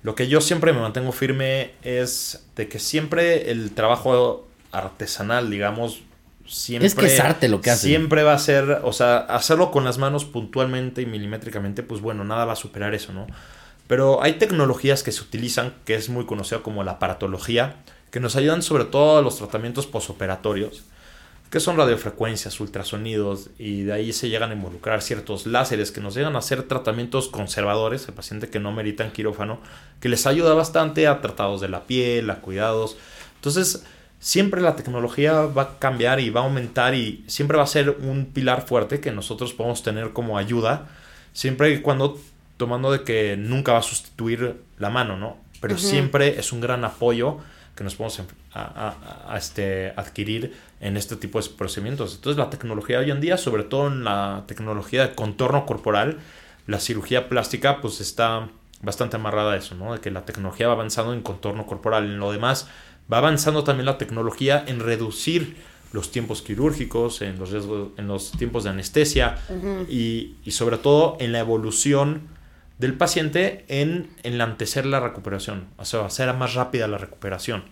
Lo que yo siempre me mantengo firme es de que siempre el trabajo artesanal, digamos, siempre... Es que es arte lo que hace. Siempre va a ser, o sea, hacerlo con las manos puntualmente y milimétricamente, pues bueno, nada va a superar eso, ¿no? Pero hay tecnologías que se utilizan, que es muy conocida como la aparatología, que nos ayudan sobre todo a los tratamientos posoperatorios que son radiofrecuencias, ultrasonidos, y de ahí se llegan a involucrar ciertos láseres que nos llegan a hacer tratamientos conservadores, el paciente que no meritan quirófano, que les ayuda bastante a tratados de la piel, a cuidados. Entonces, siempre la tecnología va a cambiar y va a aumentar y siempre va a ser un pilar fuerte que nosotros podemos tener como ayuda, siempre y cuando tomando de que nunca va a sustituir la mano, ¿no? Pero siempre es un gran apoyo que nos podemos a, este, adquirir en este tipo de procedimientos. Entonces la tecnología hoy en día, sobre todo en la tecnología de contorno corporal, la cirugía plástica pues está bastante amarrada a eso, ¿no? De que la tecnología va avanzando en contorno corporal. En lo demás, va avanzando también la tecnología en reducir los tiempos quirúrgicos, en los, en los tiempos de anestesia y, y, sobre todo en la evolución del paciente en enlantecer la recuperación, o sea, hacer más rápida la recuperación.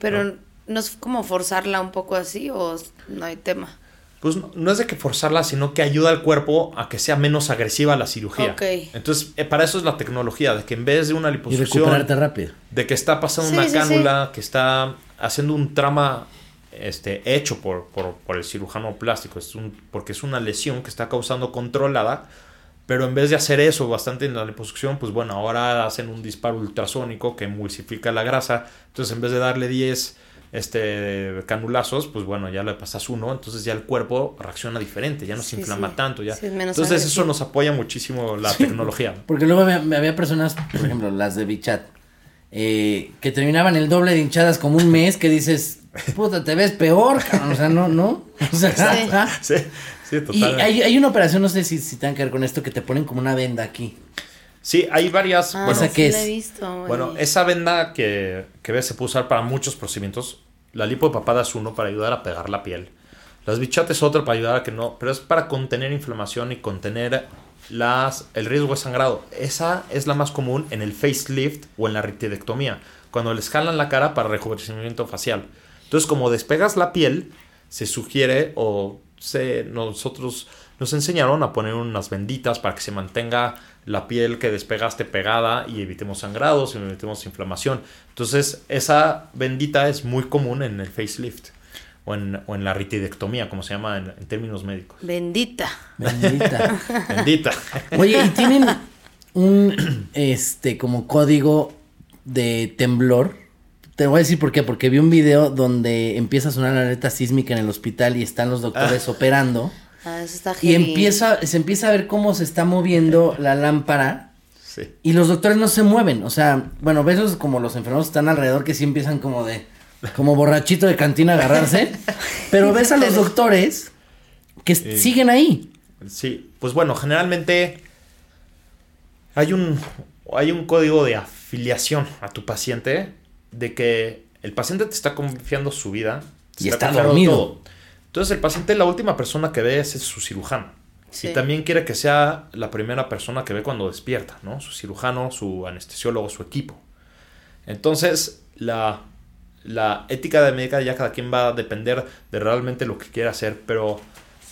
Pero ¿no? es como forzarla un poco así o no hay tema? Pues no, es de que forzarla, sino que ayuda al cuerpo a que sea menos agresiva la cirugía. Entonces, eh, para eso es la tecnología, de que en vez de una liposucción... rápido. De que está pasando una cánula, que está haciendo un trama este, hecho por, por, por, el cirujano plástico, es un, porque es una lesión que está causando controlada, pero en vez de hacer eso bastante en la liposucción, pues bueno, ahora hacen un disparo ultrasónico que emulsifica la grasa. Entonces, en vez de darle 10 este, canulazos, pues bueno, ya le pasas uno, entonces ya el cuerpo reacciona diferente, ya no se inflama tanto. Ya. entonces, eso nos apoya muchísimo la tecnología. Porque luego había, había, personas, por ejemplo, las de Bichat, eh, que terminaban el doble de hinchadas como un mes, que dices, puta, te ves peor, o sea, no, no. O sea, sí. Y hay, una operación, no sé si, si tengan que ver con esto, que te ponen como una venda aquí. Sí, hay varias. Ah, bueno, ¿qué es? bueno, esa venda que, que ves se puede usar para muchos procedimientos. La lipo de papada es uno para ayudar a pegar la piel. Las bichates es otro para ayudar a que no, pero es para contener inflamación y contener las, el riesgo de sangrado. Esa es la más común en el facelift o en la ritidectomía, cuando les jalan la cara para rejuvenecimiento facial. Entonces, como despegas la piel, se sugiere o nosotros nos enseñaron a poner unas benditas para que se mantenga la piel que despegaste pegada y evitemos sangrados y evitemos inflamación. Entonces, esa bendita es muy común en el facelift o en, o en la ritidectomía, como se llama en, términos médicos. Bendita. Bendita. Bendita. Oye, ¿y tienen un este como código de temblor? Te voy a decir por qué, porque vi un video donde empieza a sonar la alerta sísmica en el hospital y están los doctores ah. operando. Ah, eso está Y empieza, se empieza a ver cómo se está moviendo la lámpara. Sí. Y los doctores no se mueven. O sea, bueno, ves como los enfermos están alrededor que sí empiezan como de. como borrachito de cantina a agarrarse. pero ves a los doctores que siguen ahí. Sí, pues bueno, generalmente hay un, hay un código de afiliación a tu paciente de que el paciente te está confiando su vida. y está, dormido. Entonces el paciente la última persona que ve es su cirujano. Y también quiere que sea la primera persona que ve cuando despierta, ¿no? Su cirujano, su anestesiólogo, su equipo. Entonces, la, la ética de médica ya cada quien va a depender de realmente lo que quiera hacer, pero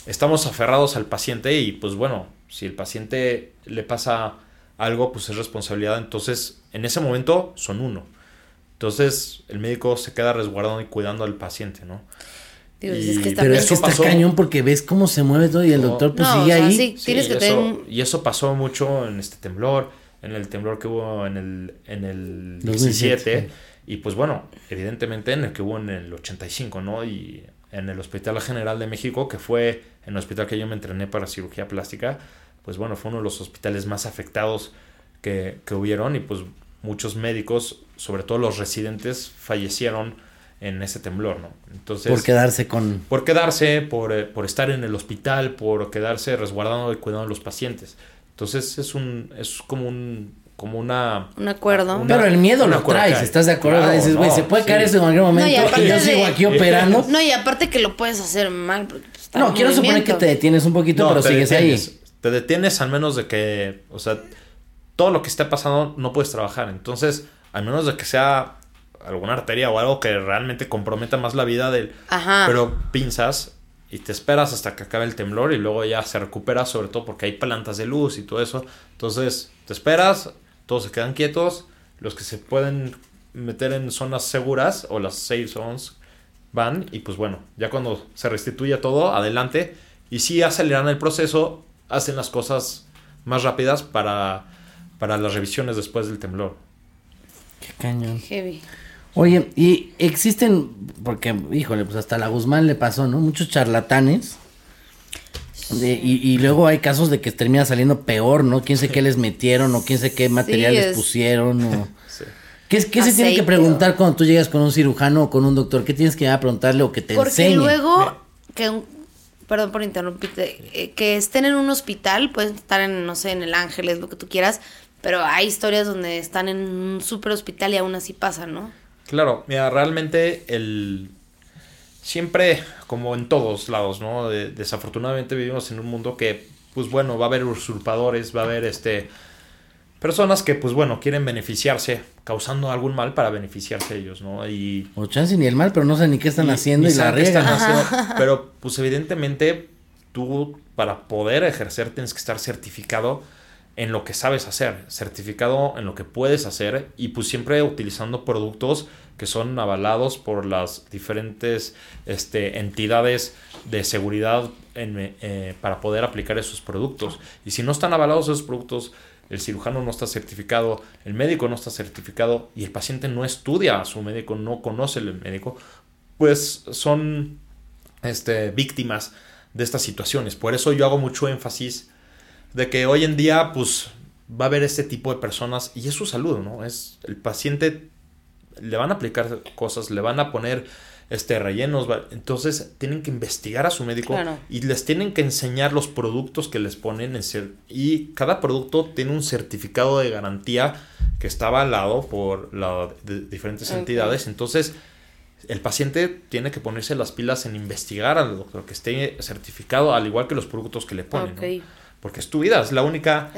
estamos aferrados al paciente y pues bueno, si el paciente le pasa algo, pues es responsabilidad. Entonces, en ese momento son uno. Entonces el médico se queda resguardando y cuidando al paciente, ¿no? pero es que está cañón porque ves cómo se mueve todo y el doctor pues sigue ahí. y, eso, pasó mucho en este temblor, en el temblor que hubo en el, en el 17 y pues bueno, evidentemente en el que hubo en el 85, ¿no? Y en el Hospital General de México, que fue en el hospital que yo me entrené para cirugía plástica, pues bueno, fue uno de los hospitales más afectados que, que hubieron y pues muchos médicos, sobre todo los residentes, fallecieron en ese temblor, ¿no? Entonces, por quedarse con... Por quedarse, por, eh, por estar en el hospital, por quedarse resguardando y cuidando a los pacientes. Entonces es un, es como un, como una... Un acuerdo. Pero el miedo lo traes, ¿estás de acuerdo? dices, güey, se puede caer eso en cualquier momento y, yo sigo aquí operando. No, y aparte que lo puedes hacer mal. No, quiero suponer que te detienes un poquito, pero sigues ahí. Te detienes al menos de que, o sea, todo lo que esté pasando no puedes trabajar. Entonces, al menos de que sea alguna arteria o algo que realmente comprometa más la vida del... Ajá. Pero pinzas y te esperas hasta que acabe el temblor y luego ya se recupera, sobre todo porque hay plantas de luz y todo eso. Entonces, te esperas, todos se quedan quietos, los que se pueden meter en zonas seguras o las safe zones van y pues bueno, ya cuando se restituya todo, adelante. Y si aceleran el proceso, hacen las cosas más rápidas para para las revisiones después del temblor. Qué cañón. Heavy. Oye, y existen, porque, híjole, pues hasta la Guzmán le pasó, ¿no? Muchos charlatanes. y, luego hay casos de que termina saliendo peor, ¿no? Quién sé qué les metieron o quién sé qué materiales pusieron o... ¿Qué, se tiene que preguntar cuando tú llegas con un cirujano o con un doctor? ¿Qué tienes que a preguntarle o que te Porque luego, que perdón por interrumpirte, eh, que estén en un hospital, pueden estar en, no sé, en el Ángeles, lo que tú quieras, pero hay historias donde están en un super hospital y aún así pasa, ¿no? Claro, mira, realmente el... Siempre, como en todos lados, ¿no? desafortunadamente vivimos en un mundo que, pues bueno, va a haber usurpadores, va a haber este personas que, pues bueno, quieren beneficiarse, causando algún mal para beneficiarse ellos, ¿no? Y... O chance ni el mal, pero no sé ni qué están haciendo y la riegan. pero, pues evidentemente, tú para poder ejercer tienes que estar certificado en lo que sabes hacer, certificado en lo que puedes hacer y pues siempre utilizando productos que son avalados por las diferentes este, entidades de seguridad eh, para poder aplicar esos productos. Y si no están avalados esos productos, el cirujano no está certificado, el médico no está certificado y el paciente no estudia a su médico, no conoce el médico, pues son este, víctimas de estas situaciones. Por eso yo hago mucho énfasis de que hoy en día pues va a haber este tipo de personas y es su salud, ¿no? Es el paciente le van a aplicar cosas, le van a poner este, rellenos. Entonces tienen que investigar a su médico y les tienen que enseñar los productos que les ponen en ser, y cada producto tiene un certificado de garantía que está avalado por las diferentes entidades. Entonces el paciente tiene que ponerse las pilas en investigar al doctor que esté certificado, al igual que los productos que le ponen. Porque es tu vida, es la única...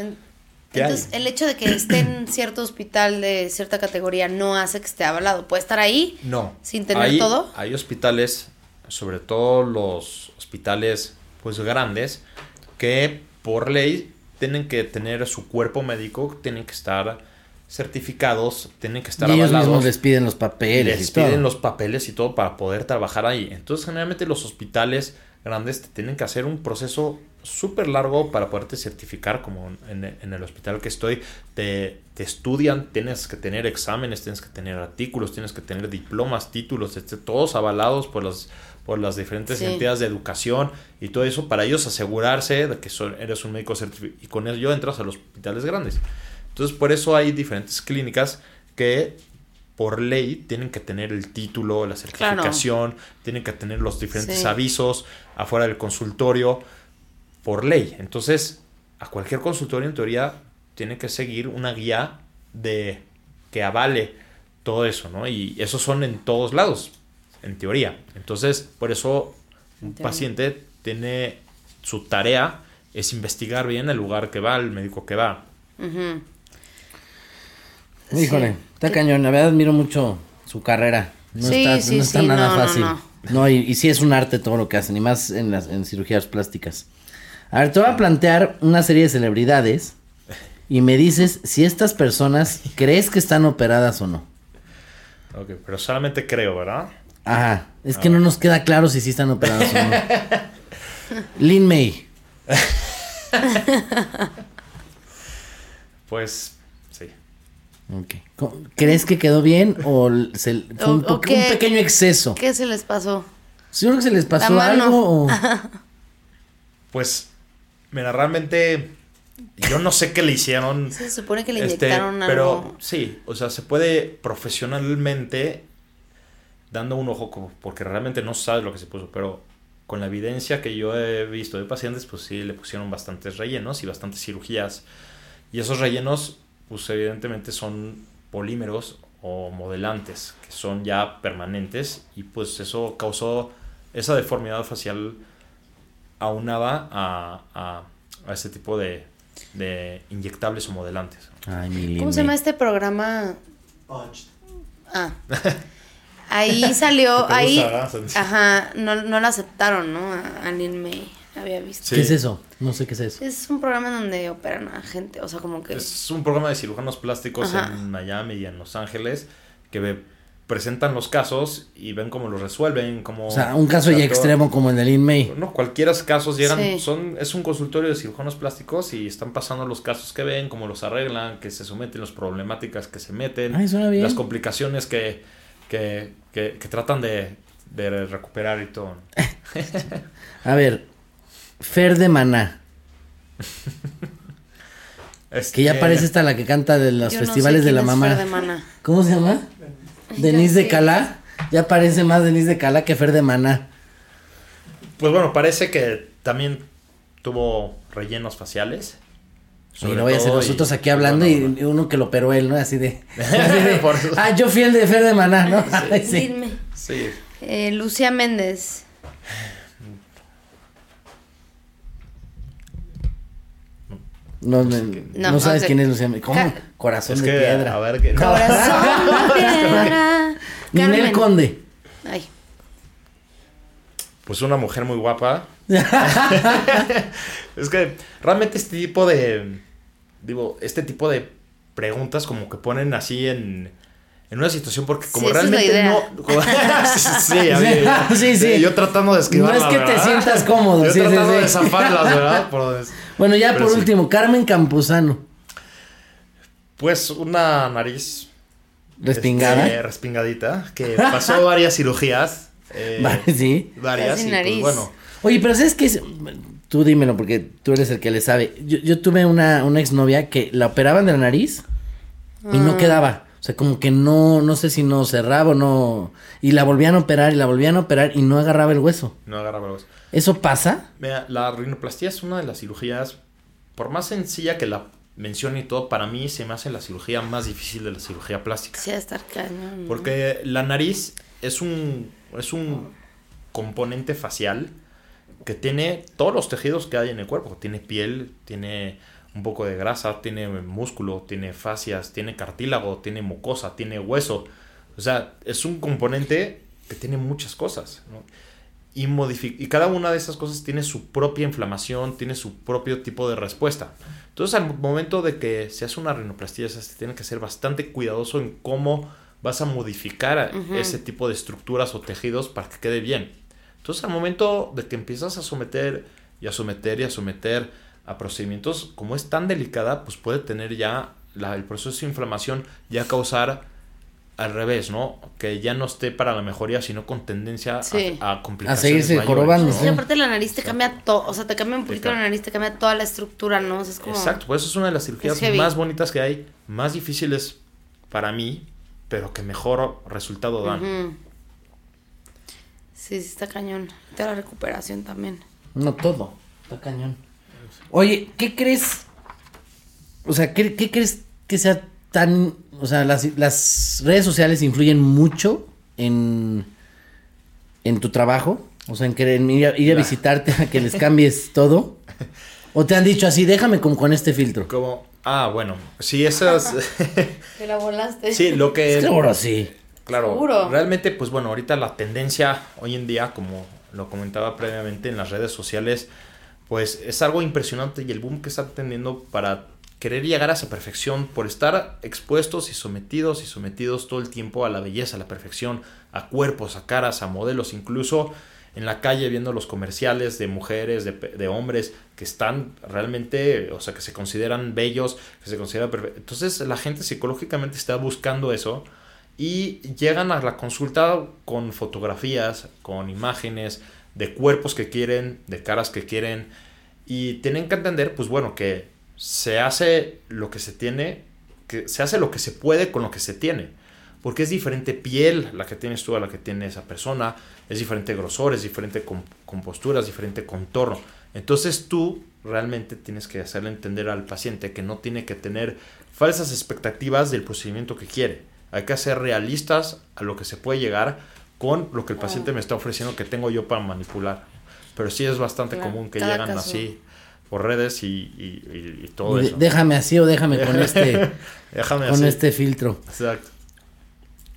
Entonces, el hecho de que esté en cierto hospital de cierta categoría no hace que esté avalado. ¿Puede estar ahí? No. Sin tener todo. Hay hospitales, sobre todo los hospitales pues grandes, que por ley tienen que tener su cuerpo médico, tienen que estar certificados, tienen que estar y ellos mismos les piden los papeles. Les piden los papeles y todo para poder trabajar ahí. Entonces, generalmente los hospitales grandes te tienen que hacer un proceso súper largo para poderte certificar, como en, el hospital que estoy, te, te, estudian, tienes que tener exámenes, tienes que tener artículos, tienes que tener diplomas, títulos, este, todos avalados por las, por las diferentes entidades de educación y todo eso para ellos asegurarse de que eres un médico certificado y con ello entras a los hospitales grandes. Entonces, por eso hay diferentes clínicas que por ley tienen que tener el título, la certificación, tienen que tener los diferentes avisos afuera del consultorio por ley. Entonces, a cualquier consultorio en teoría tiene que seguir una guía de que avale todo eso, ¿no? Y esos son en todos lados, en teoría. Entonces, por eso un paciente tiene su tarea es investigar bien el lugar que va, el médico que va. Híjole, está cañón. La verdad admiro mucho su carrera. No está, no está nada fácil. No, y, y, sí es un arte todo lo que hacen, y más en las en cirugías plásticas. A ver, te voy a plantear una serie de celebridades y me dices si estas personas crees que están operadas o no. Ok, pero solamente creo, ¿verdad? Ajá, es que no nos queda claro si sí están operadas o no. Lin May. pues sí. Ok. ¿Crees que quedó bien o se, fue un, un, pequeño exceso? ¿Qué se les pasó? ¿Seguro que se les pasó algo o...? Pues Mira, realmente yo no sé qué le hicieron. Se supone que le este, inyectaron algo. Pero sí, o sea, se puede profesionalmente dando un ojo, porque realmente no sabes lo que se puso, pero con la evidencia que yo he visto de pacientes, pues sí, le pusieron bastantes rellenos y bastantes cirugías. Y esos rellenos, pues evidentemente son polímeros o modelantes, que son ya permanentes, y pues eso causó esa deformidad facial aunaba a, a, a este tipo de, de, inyectables o modelantes. ¿Cómo se llama este programa? Ah. Ahí salió, ahí, ajá, no, no lo aceptaron, ¿no? A, Lin May, había visto. ¿Qué es eso? No sé qué es eso. Es un programa donde operan a gente, o sea, como que... Es un programa de cirujanos plásticos en Miami y en Los Ángeles que presentan los casos y ven cómo los resuelven, como... O sea, un caso ya extremo como el del No, cualquiera casos llegan, son, es un consultorio de cirujanos plásticos y están pasando los casos que ven, cómo los arreglan, que se someten, las problemáticas que se meten, las complicaciones que, que, que, tratan de, de recuperar y todo. A ver, Fer de Maná. que ya parece esta la que canta de los festivales de la mamá. ¿Cómo se llama? Denise de Calá. Ya parece más Denise de Calá que Fer de Maná. Pues bueno, parece que también tuvo rellenos faciales. Y no voy a ser nosotros aquí hablando y uno que lo operó él, ¿no? Así de. ah, yo fui el de Fer de Maná, ¿no? sí. sí. Eh, Lucía Méndez. No, no, sabes quién es Lucía Méndez. ¿Cómo? Corazón de piedra. A ver qué. Corazón de piedra. Ninel Conde. Ay. Pues una mujer muy guapa. es que realmente este tipo de. Digo, este tipo de preguntas como que ponen así en en una situación porque como realmente no sí, sí, sí, yo tratando de esquivar no es que te sientas cómodo yo tratando de zafarlas verdad bueno ya por último Carmen Campuzano. Pues una nariz respingada. este, respingadita que pasó varias cirugías eh, sí. varias y pues, bueno. Oye pero sabes qué tú dímelo porque tú eres el que le sabe. Yo, yo tuve una una exnovia que la operaban de la nariz y no ah. quedaba sea, como que no, no sé si no cerraba o no. Y la volvían a operar y la volvían a operar y no agarraba el hueso. No agarraba el hueso. ¿Eso pasa? Mira, la rinoplastia es una de las cirugías, por más sencilla que la mencione y todo, para mí se me hace la cirugía más difícil de la cirugía plástica. Sí, estar cañón. Porque la nariz es un, es un componente facial que tiene todos los tejidos que hay en el cuerpo. Tiene piel, tiene un poco de grasa, tiene músculo, tiene fascias, tiene cartílago, tiene mucosa, tiene hueso. O sea, es un componente que tiene muchas cosas. Y, y cada una de esas cosas tiene su propia inflamación, tiene su propio tipo de respuesta. Entonces, al momento de que se hace una rinoplastia, se tiene que ser bastante cuidadoso en cómo vas a modificar ese tipo de estructuras o tejidos para que quede bien. Entonces, al momento de que empiezas a someter y a someter y a someter a procedimientos, como es tan delicada, pues puede tener ya el proceso de inflamación ya causar al revés, ¿no? Que ya no esté para la mejoría, sino con tendencia a, a, complicaciones. A seguirse jorobando. Sí, aparte la nariz te cambia todo, o sea, te cambia un poquito la nariz, te cambia toda la estructura, ¿no? es como... Exacto, pues eso es una de las cirugías más bonitas que hay, más difíciles para mí, pero que mejor resultado dan. Sí, sí, está cañón. Te la recuperación también. No todo, está cañón. Oye, ¿qué crees? O sea, ¿qué, crees que sea tan... O sea, las, redes sociales influyen mucho en, en tu trabajo. O sea, en querer ir a, visitarte, a que les cambies todo. ¿O te han dicho así, déjame como con este filtro? Como, ah, bueno, sí, esas... te la volaste. Sí, lo que... Seguro sí. Claro, ¿Seguro? realmente, pues bueno, ahorita la tendencia hoy en día, como lo comentaba previamente en las redes sociales, pues es algo impresionante y el boom que está teniendo para querer llegar a esa perfección, por estar expuestos y sometidos y sometidos todo el tiempo a la belleza, a la perfección, a cuerpos, a caras, a modelos, incluso en la calle viendo los comerciales de mujeres, de, hombres que están realmente, o sea, que se consideran bellos, que se consideran perfectos. Entonces la gente psicológicamente está buscando eso y llegan a la consulta con fotografías, con imágenes, de cuerpos que quieren, de caras que quieren. Y tienen que entender, pues bueno, que se hace lo que se tiene, que se hace lo que se puede con lo que se tiene. Porque es diferente piel la que tienes tú a la que tiene esa persona, es diferente grosor, es diferente compostura, es diferente contorno. Entonces tú realmente tienes que hacerle entender al paciente que no tiene que tener falsas expectativas del procedimiento que quiere. Hay que ser realistas a lo que se puede llegar con lo que el paciente me está ofreciendo que tengo yo para manipular. Pero sí es bastante común que llegan así por redes y, todo eso. Déjame así o déjame con este déjame con este filtro. Exacto.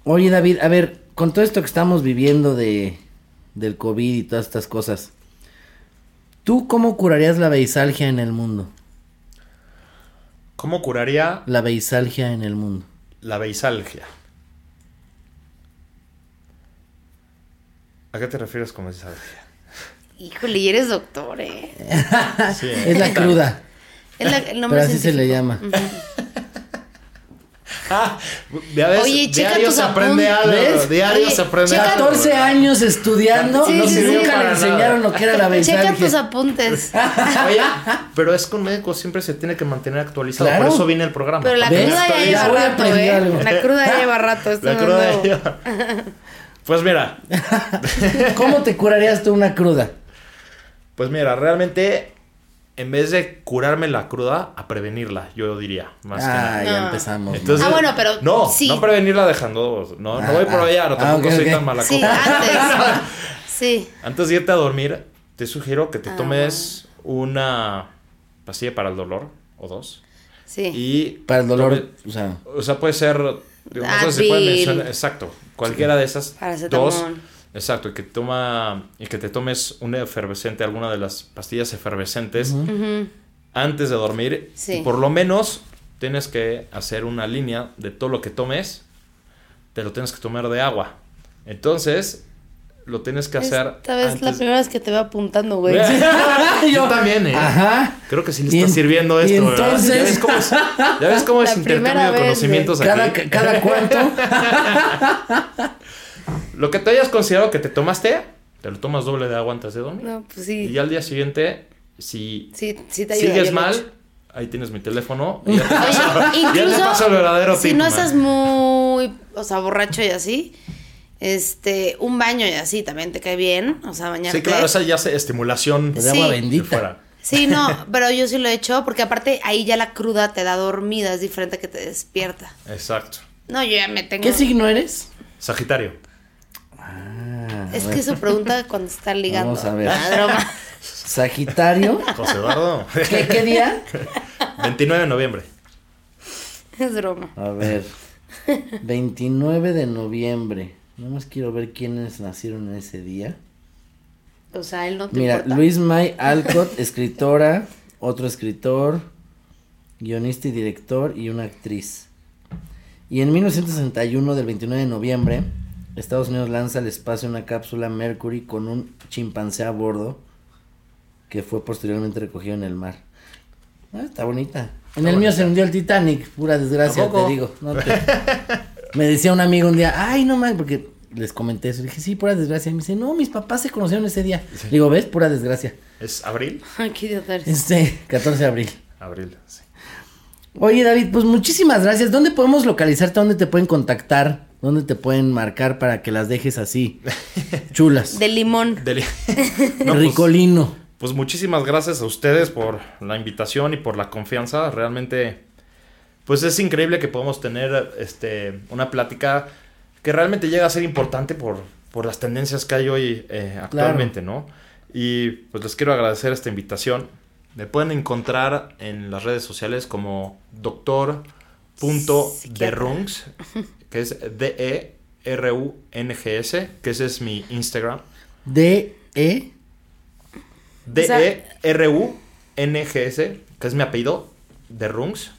Oye David, a ver, con todo esto que estamos viviendo de del COVID y todas estas cosas, ¿tú cómo curarías la beisalgia en el mundo? ¿Cómo curaría la beisalgia en el mundo? La beisalgia. ¿A qué te refieres con esa Híjole, y eres doctor, ¿eh? es la cruda. Es la, el nombre Pero así se le llama. Oye, checa diario se aprende algo. Diario se aprende algo. 14 años estudiando y no sí, nunca le enseñaron lo que era la ventana. Checa tus apuntes. Oye, pero es que un médico siempre se tiene que mantener actualizado. Por eso viene el programa. Pero la cruda ya lleva rato, ¿eh? La cruda lleva rato. Esto la cruda lleva. Pues mira. ¿Cómo te curarías tú una cruda? Pues mira, realmente en vez de curarme la cruda, a prevenirla, yo diría. Más ah, ya empezamos. ah, bueno, pero. No, no prevenirla dejando. No, no voy por ah, allá, no ah, tampoco soy tan mala sí, Antes, sí. Antes de irte a dormir, te sugiero que te tomes una pastilla para el dolor o dos. Sí. Y. Para el dolor, o sea. O sea, puede ser. no sé si puede mencionar. Exacto. Cualquiera de esas dos Exacto, y que, toma, y que te tomes un efervescente, alguna de las pastillas efervescentes antes de dormir. Y por lo menos tienes que hacer una línea de todo lo que tomes, te lo tienes que tomar de agua. Entonces, lo tienes que hacer. Esta vez la primera vez que te veo apuntando, güey. Yo también, ¿eh? Ajá. Creo que sí le está sirviendo esto, entonces... ¿verdad? Ya ves cómo es, intercambio de conocimientos aquí. ¿Cada cuánto? Lo que te hayas considerado que te tomaste, te lo tomas doble de agua antes de dormir. No, pues sí. Y al día siguiente, si sí, sigues mal, ahí tienes mi teléfono. Y ya te paso, el verdadero Si no estás muy, o sea, borracho y así, este, un baño y así también te cae bien, o sea, bañarte. Sí, claro, esa ya es estimulación de agua bendita. Sí, no, pero yo sí lo he hecho porque aparte ahí ya la cruda te da dormida, es diferente que te despierta. Exacto. No, yo ya me tengo. ¿Qué signo eres? Sagitario. Es que su pregunta cuando está ligando. Vamos a ver. Ah, Sagitario. José Eduardo. ¿Qué, día? 29 de noviembre. Es broma. A ver. 29 de noviembre. No más quiero ver quiénes nacieron en ese día. O sea, él no te Mira, Luis May Alcott, escritora, otro escritor, guionista y director y una actriz. Y en 1961, del 29 de noviembre, Estados Unidos lanza al espacio una cápsula Mercury con un chimpancé a bordo que fue posteriormente recogido en el mar. Ah, está bonita. En el mío se hundió el Titanic, pura desgracia, te digo. Me decía un amigo un día, ay, no mames, porque les comenté eso. Le dije, sí, pura desgracia. Y me dice, no, mis papás se conocieron ese día. Digo, ¿ves? Pura desgracia. ¿Es abril? Ay, qué idiota Este, 14 de abril. Abril, sí. Oye, David, pues muchísimas gracias. ¿Dónde podemos localizarte? ¿Dónde te pueden contactar? ¿Dónde te pueden marcar para que las dejes así? Chulas. De limón. De pues, Ricolino. Pues, muchísimas gracias a ustedes por la invitación y por la confianza. Realmente, pues es increíble que podamos tener este, una plática que realmente llega a ser importante por, por las tendencias que hay hoy eh, actualmente, ¿no? Y pues les quiero agradecer esta invitación. Me pueden encontrar en las redes sociales como doctor.derungs, que es D-E-R-U-N-G-S, que ese es mi Instagram. D-E. D-E-R-U-N-G-S, que es mi apellido, Derungs.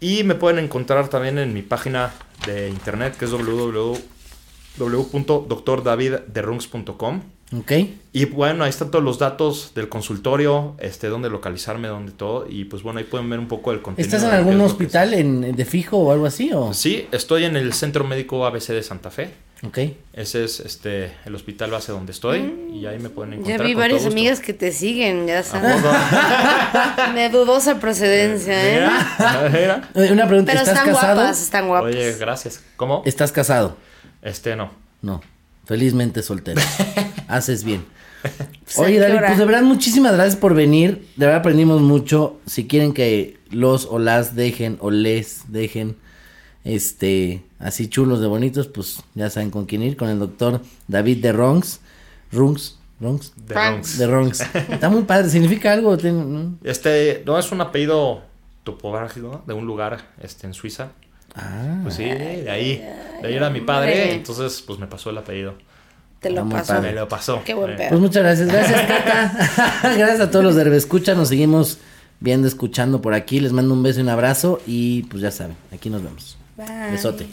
Y me pueden encontrar también en mi página de internet, que es www.doctordavidderungs.com. Ok. Y bueno, ahí están todos los datos del consultorio, este, dónde localizarme, dónde todo. Y pues bueno, ahí pueden ver un poco el contenido. ¿Estás en algún hospital en, de fijo o algo así? O? Sí, estoy en el Centro Médico ABC de Santa Fe. Ok. Ese es este el hospital base donde estoy mm. y ahí me pueden encontrar. Ya vi varias amigas que te siguen, ya sabes. de dudosa procedencia, ¿eh? Una pregunta, Pero ¿estás están casado? guapas, están guapas. Oye, gracias. ¿Cómo? ¿Estás casado? Este no. No. Felizmente soltero. Haces bien. Oye, David, pues de verdad, muchísimas gracias por venir. De verdad aprendimos mucho. Si quieren que los o las dejen o les dejen este así chulos de bonitos, pues ya saben con quién ir, con el doctor David de Ronks. Rungs, Rungs. De Ronks. De Ronks. Está muy padre, significa algo. Este, no es un apellido topográfico de un lugar este, en Suiza. Ah. Pues sí, de ahí. De ahí era mi padre, entonces pues me pasó el apellido. Te lo pasó. Me lo pasó. Qué buen pedo. Pues muchas gracias. Gracias, Cata. gracias a todos los de Escucha. Nos seguimos viendo, escuchando por aquí. Les mando un beso y un abrazo. Y pues ya saben, aquí nos vemos. Bye. Besote.